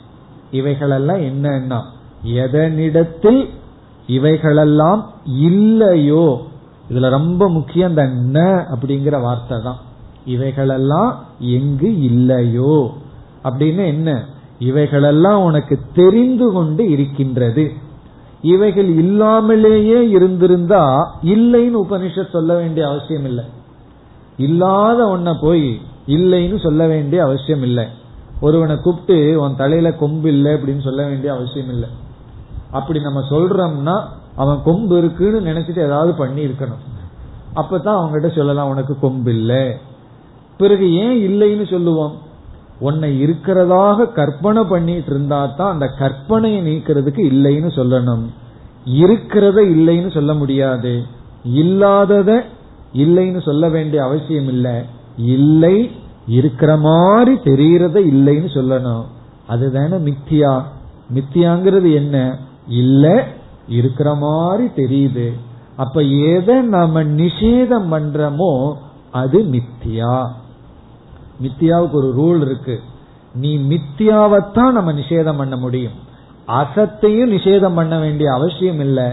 இவைகளெல்லாம் என்னன்னா எதனிடத்தில் இவைகளெல்லாம் இல்லையோ இதுல ரொம்ப முக்கியம் இந்த ந அப்படிங்கிற வார்த்தை தான். இவைகளெல்லாம் எங்கு இல்லையோ? அப்படின்னு என்ன? இவைகளெல்லாம் உனக்கு தெரிந்து கொண்டு இருக்கின்றது. இவைகள் இல்லாமலேயே இருந்திருந்தா இல்லைன்னு உபனிஷத் சொல்ல வேண்டிய அவசியம் இல்லை. இல்லாத ஒன்ன போய் இல்லைன்னு சொல்ல வேண்டிய அவசியம் இல்லை. ஒருவனை கூப்பிட்டு உன் தலையில கொம்பு இல்லை அப்படின்னு சொல்ல வேண்டிய அவசியம் இல்லை. அப்படி நம்ம சொல்றோம்னா அவன் கொம்பு இருக்குன்னு நினைச்சிட்டு ஏதாவது பண்ணி இருக்கணும் அப்பதான் அவங்ககிட்ட சொல்லலாம் உனக்கு கொம்பு இல்லை. பிறகு ஏன் இல்லைன்னு சொல்லுவோம்? உன்னை இருக்கிறதாக கற்பனை பண்ணிட்டு இருந்தா தான் அந்த கற்பனையை நீக்கிறதுக்கு இல்லைன்னு சொல்லணும். இருக்கிறத இல்லைன்னு சொல்ல முடியாது. இல்லாதத இல்லைன்னு சொல்ல வேண்டிய அவசியம் இல்லை. இல்லை இருக்கிற மாதிரி தெரியறத இல்லைன்னு சொல்லணும். அதுதானே மித்தியா. மித்தியாங்கிறது என்ன? இல்லை இருக்கிற மாதிரி தெரியுது. அப்ப எதை நாம நிஷேதம் பண்றோமோ அது மித்தியா. மித்தியாவுக்கு ஒரு ரூல் இருக்கு. நீ மித்தியாவைத்தான் நம்ம நிஷேதம் பண்ண முடியும். அசத்தையும் நிஷேதம் பண்ண வேண்டிய அவசியம் இல்லை.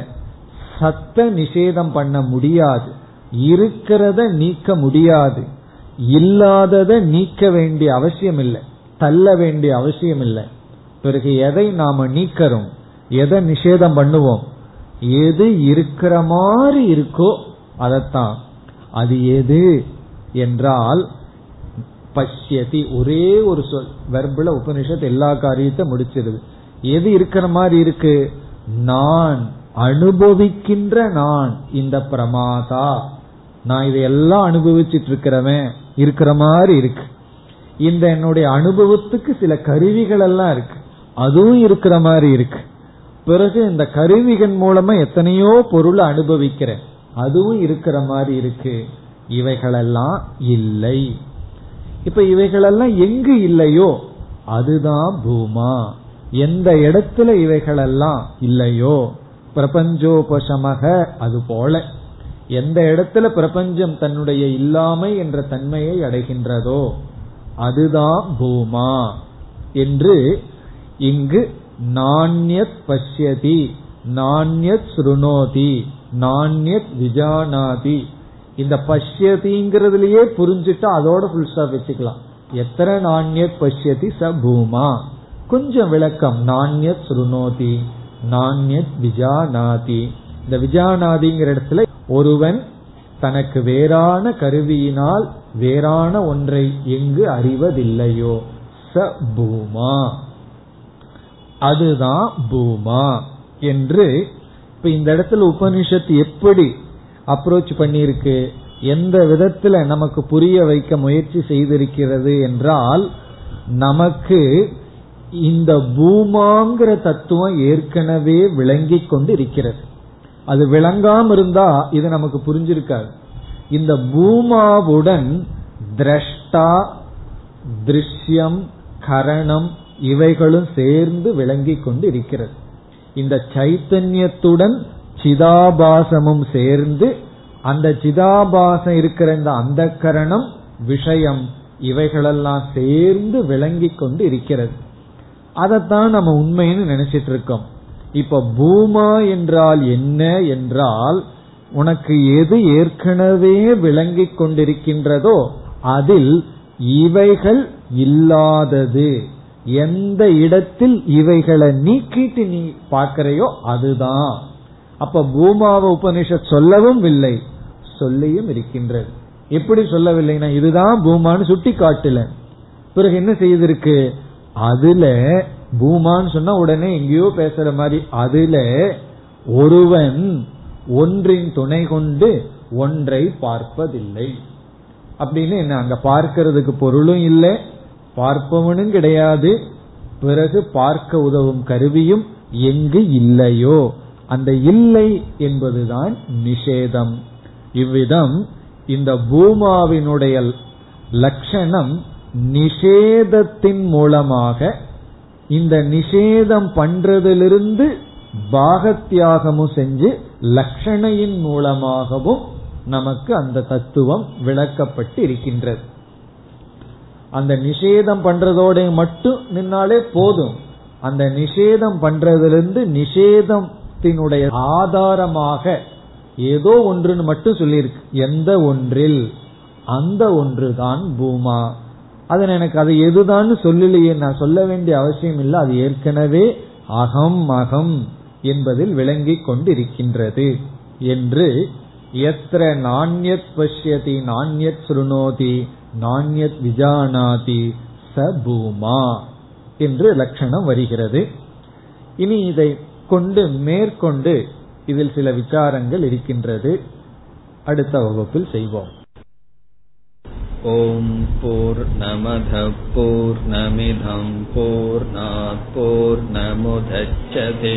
சத்த நிஷேதம் பண்ண முடியாது. இருக்கிறத நீக்க முடியாது. இல்லாததை நீக்க வேண்டிய அவசியம் இல்லை. தள்ள வேண்டிய அவசியம் இல்லை. பிறகு எதை நாம நீக்கிறோம்? எதை நிஷேதம் பண்ணுவோம்? எது இருக்கிற மாதிரி இருக்கோ அதைத்தான். அது எது என்றால் பஷ்யதி ஒரே ஒரு சொல் வெர்புல உபனிஷத் எல்லா காரியத்தை முடிச்சிருது. எது இருக்கிற மாதிரி இருக்கு? நான் அனுபவிக்கின்ற நான் இந்த பிரமாதா. நான் இதையெல்லாம் அனுபவிச்சிட்டு இருக்கிறவன் இருக்கிற மாதிரி இருக்கு. இந்த என்னுடைய அனுபவத்துக்கு சில கருவிகள் எல்லாம் இருக்கு. அதுவும் இருக்கிற மாதிரி இருக்கு. பிறகு இந்த கருவிகள் மூலமா எத்தனையோ பொருளை அனுபவிக்கிறேன். அதுவும் இருக்கிற மாதிரி இருக்கு. இவைகளெல்லாம் இல்லை. இப்ப இவைகளெல்லாம் எங்கு இல்லையோ? அதுதான் பூமா. எந்த இடத்துல இவைகளெல்லாம் இல்லையோ? பிரபஞ்சோபசமக அது போல. எந்த இடத்துல பிரபஞ்சம் தன்னுடைய இல்லாமை என்ற தன்மையை அடைகின்றதோ? அதுதான் பூமா. என்று இங்கு நாண்யத் பஷ்யதி நாண்யத் ஸ்ருணோதி நாண்யத் விஜானாதி. இந்த பஷ்யதிங்கிறதுலயே புரிஞ்சுட்டா அதோட ஃபுல் ஸ்டாப் வச்சுக்கலாம். எத்தனை நாண்யத் பஷ்யதி ச பூமா? கொஞ்சம் விளக்கம். நாண்யத் ஸ்ருணோதி நாண்யத் விஜானாதி. இந்த விஜானாதிங்கிற இடத்துல ஒருவன் தனக்கு வேறான கருவியினால் வேறான ஒன்றை எங்கு அறிவதில்லையோ? ச பூமா. அதுதான் பூமா என்று இப்ப இந்த இடத்துல உபனிஷத்து எப்படி அப்ரோச் பண்ணியிருக்கு? எந்த விதத்துல நமக்கு புரிய வைக்க முயற்சி செய்திருக்கிறது என்றால் நமக்கு இந்த பூமாங்கிற தத்துவம் ஏற்கனவே விளங்கி கொண்டு இருக்கிறது அது விளங்காம இருந்தா இது நமக்கு புரிஞ்சிருக்காது. இந்த பூமாவுடன் திரஷ்டா திருஷ்யம் கரணம் இவைகளும் சேர்ந்து விளங்கி கொண்டு இருக்கிறது இந்த சைத்தன்யத்துடன் சிதாபாசமும் சேர்ந்து அந்த சிதாபாசம் இருக்கிற இந்த அந்த கரணம் விஷயம் இவைகளெல்லாம் சேர்ந்து விளங்கி கொண்டு இருக்கிறது அதைத்தான் நம்ம உண்மைன்னு நினைச்சிட்டு இருக்கோம் இப்ப பூமா என்றால் என்ன என்றால் உனக்கு எது ஏற்கனவே விளங்கி கொண்டிருக்கின்றதோ அதில் இவைகள் இல்லாதது. எந்த இடத்தில் இவைகளை நீக்கிட்டு நீ பார்க்கிறையோ அதுதான். அப்ப பூமாவ உபனிஷத் சொல்லவும் இல்லை சொல்லியும் இருக்கின்றது. எப்படி சொல்லவில்லைன்னா இதுதான் பூமான்னு சுட்டி காட்டல பிறகு என்ன செய்திருக்கு? அதுல பூமான்னு சொன்னா உடனே எங்கேயோ பேசுற மாதிரி அதுல ஒருவன் ஒன்றின் துணை கொண்டு ஒன்றை பார்ப்பதில்லை. அப்படின்னு என்ன அங்க பார்க்கறதுக்கு பொருளும் இல்லை பார்ப்பவனும் கிடையாது. பிறகு பார்க்க உதவும் கருவியும் எங்கு இல்லையோ? அந்த இல்லை என்பதுதான் நிஷேதம். இவ்விதம் இந்த பூமாவினுடைய லட்சணம் நிஷேதத்தின் மூலமாக இந்த நிஷேதம் பண்றதிலிருந்து பாகத்தியாகமும் செஞ்சு லட்சணையின் மூலமாகவும் நமக்கு அந்த தத்துவம் விளக்கப்பட்டு இருக்கின்றது அந்த நிஷேதம் பண்றதோட மட்டும் நின்னாலே போதும். அந்த நிஷேதம் பண்றதிலிருந்து நிஷேதத்தினுடைய ஆதாரமாக ஏதோ ஒன்றுன்னு மட்டும் சொல்லியிருக்கு. எந்த ஒன்றில்? அந்த ஒன்றுதான் பூமா. அதன் எனக்கு அது எதுதான் சொல்லலையே நான் சொல்ல வேண்டிய அவசியம் இல்லை. அது ஏற்கனவே அகம் அகம் என்பதில் விளங்கிக் கொண்டிருக்கின்றது என்று எத்திர நாண்யத் பஷ்யதி நாண்யத் சுருணோதி நாண்யத் விஜானாதி ச பூமா என்று லட்சணம் வருகிறது இனி இதை கொண்டு மேற்கொண்டு இதில் சில விசாரங்கள் இருக்கின்றது அடுத்த வகுப்பில் செய்வோம் ॐ पूर्णमधः पूर्णमिधं पूर्णात् पूर्णमुदच्छते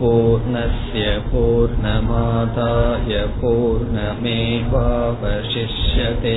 पूर्णस्य पूर्णमादाय पूर्णमेवावशिष्यते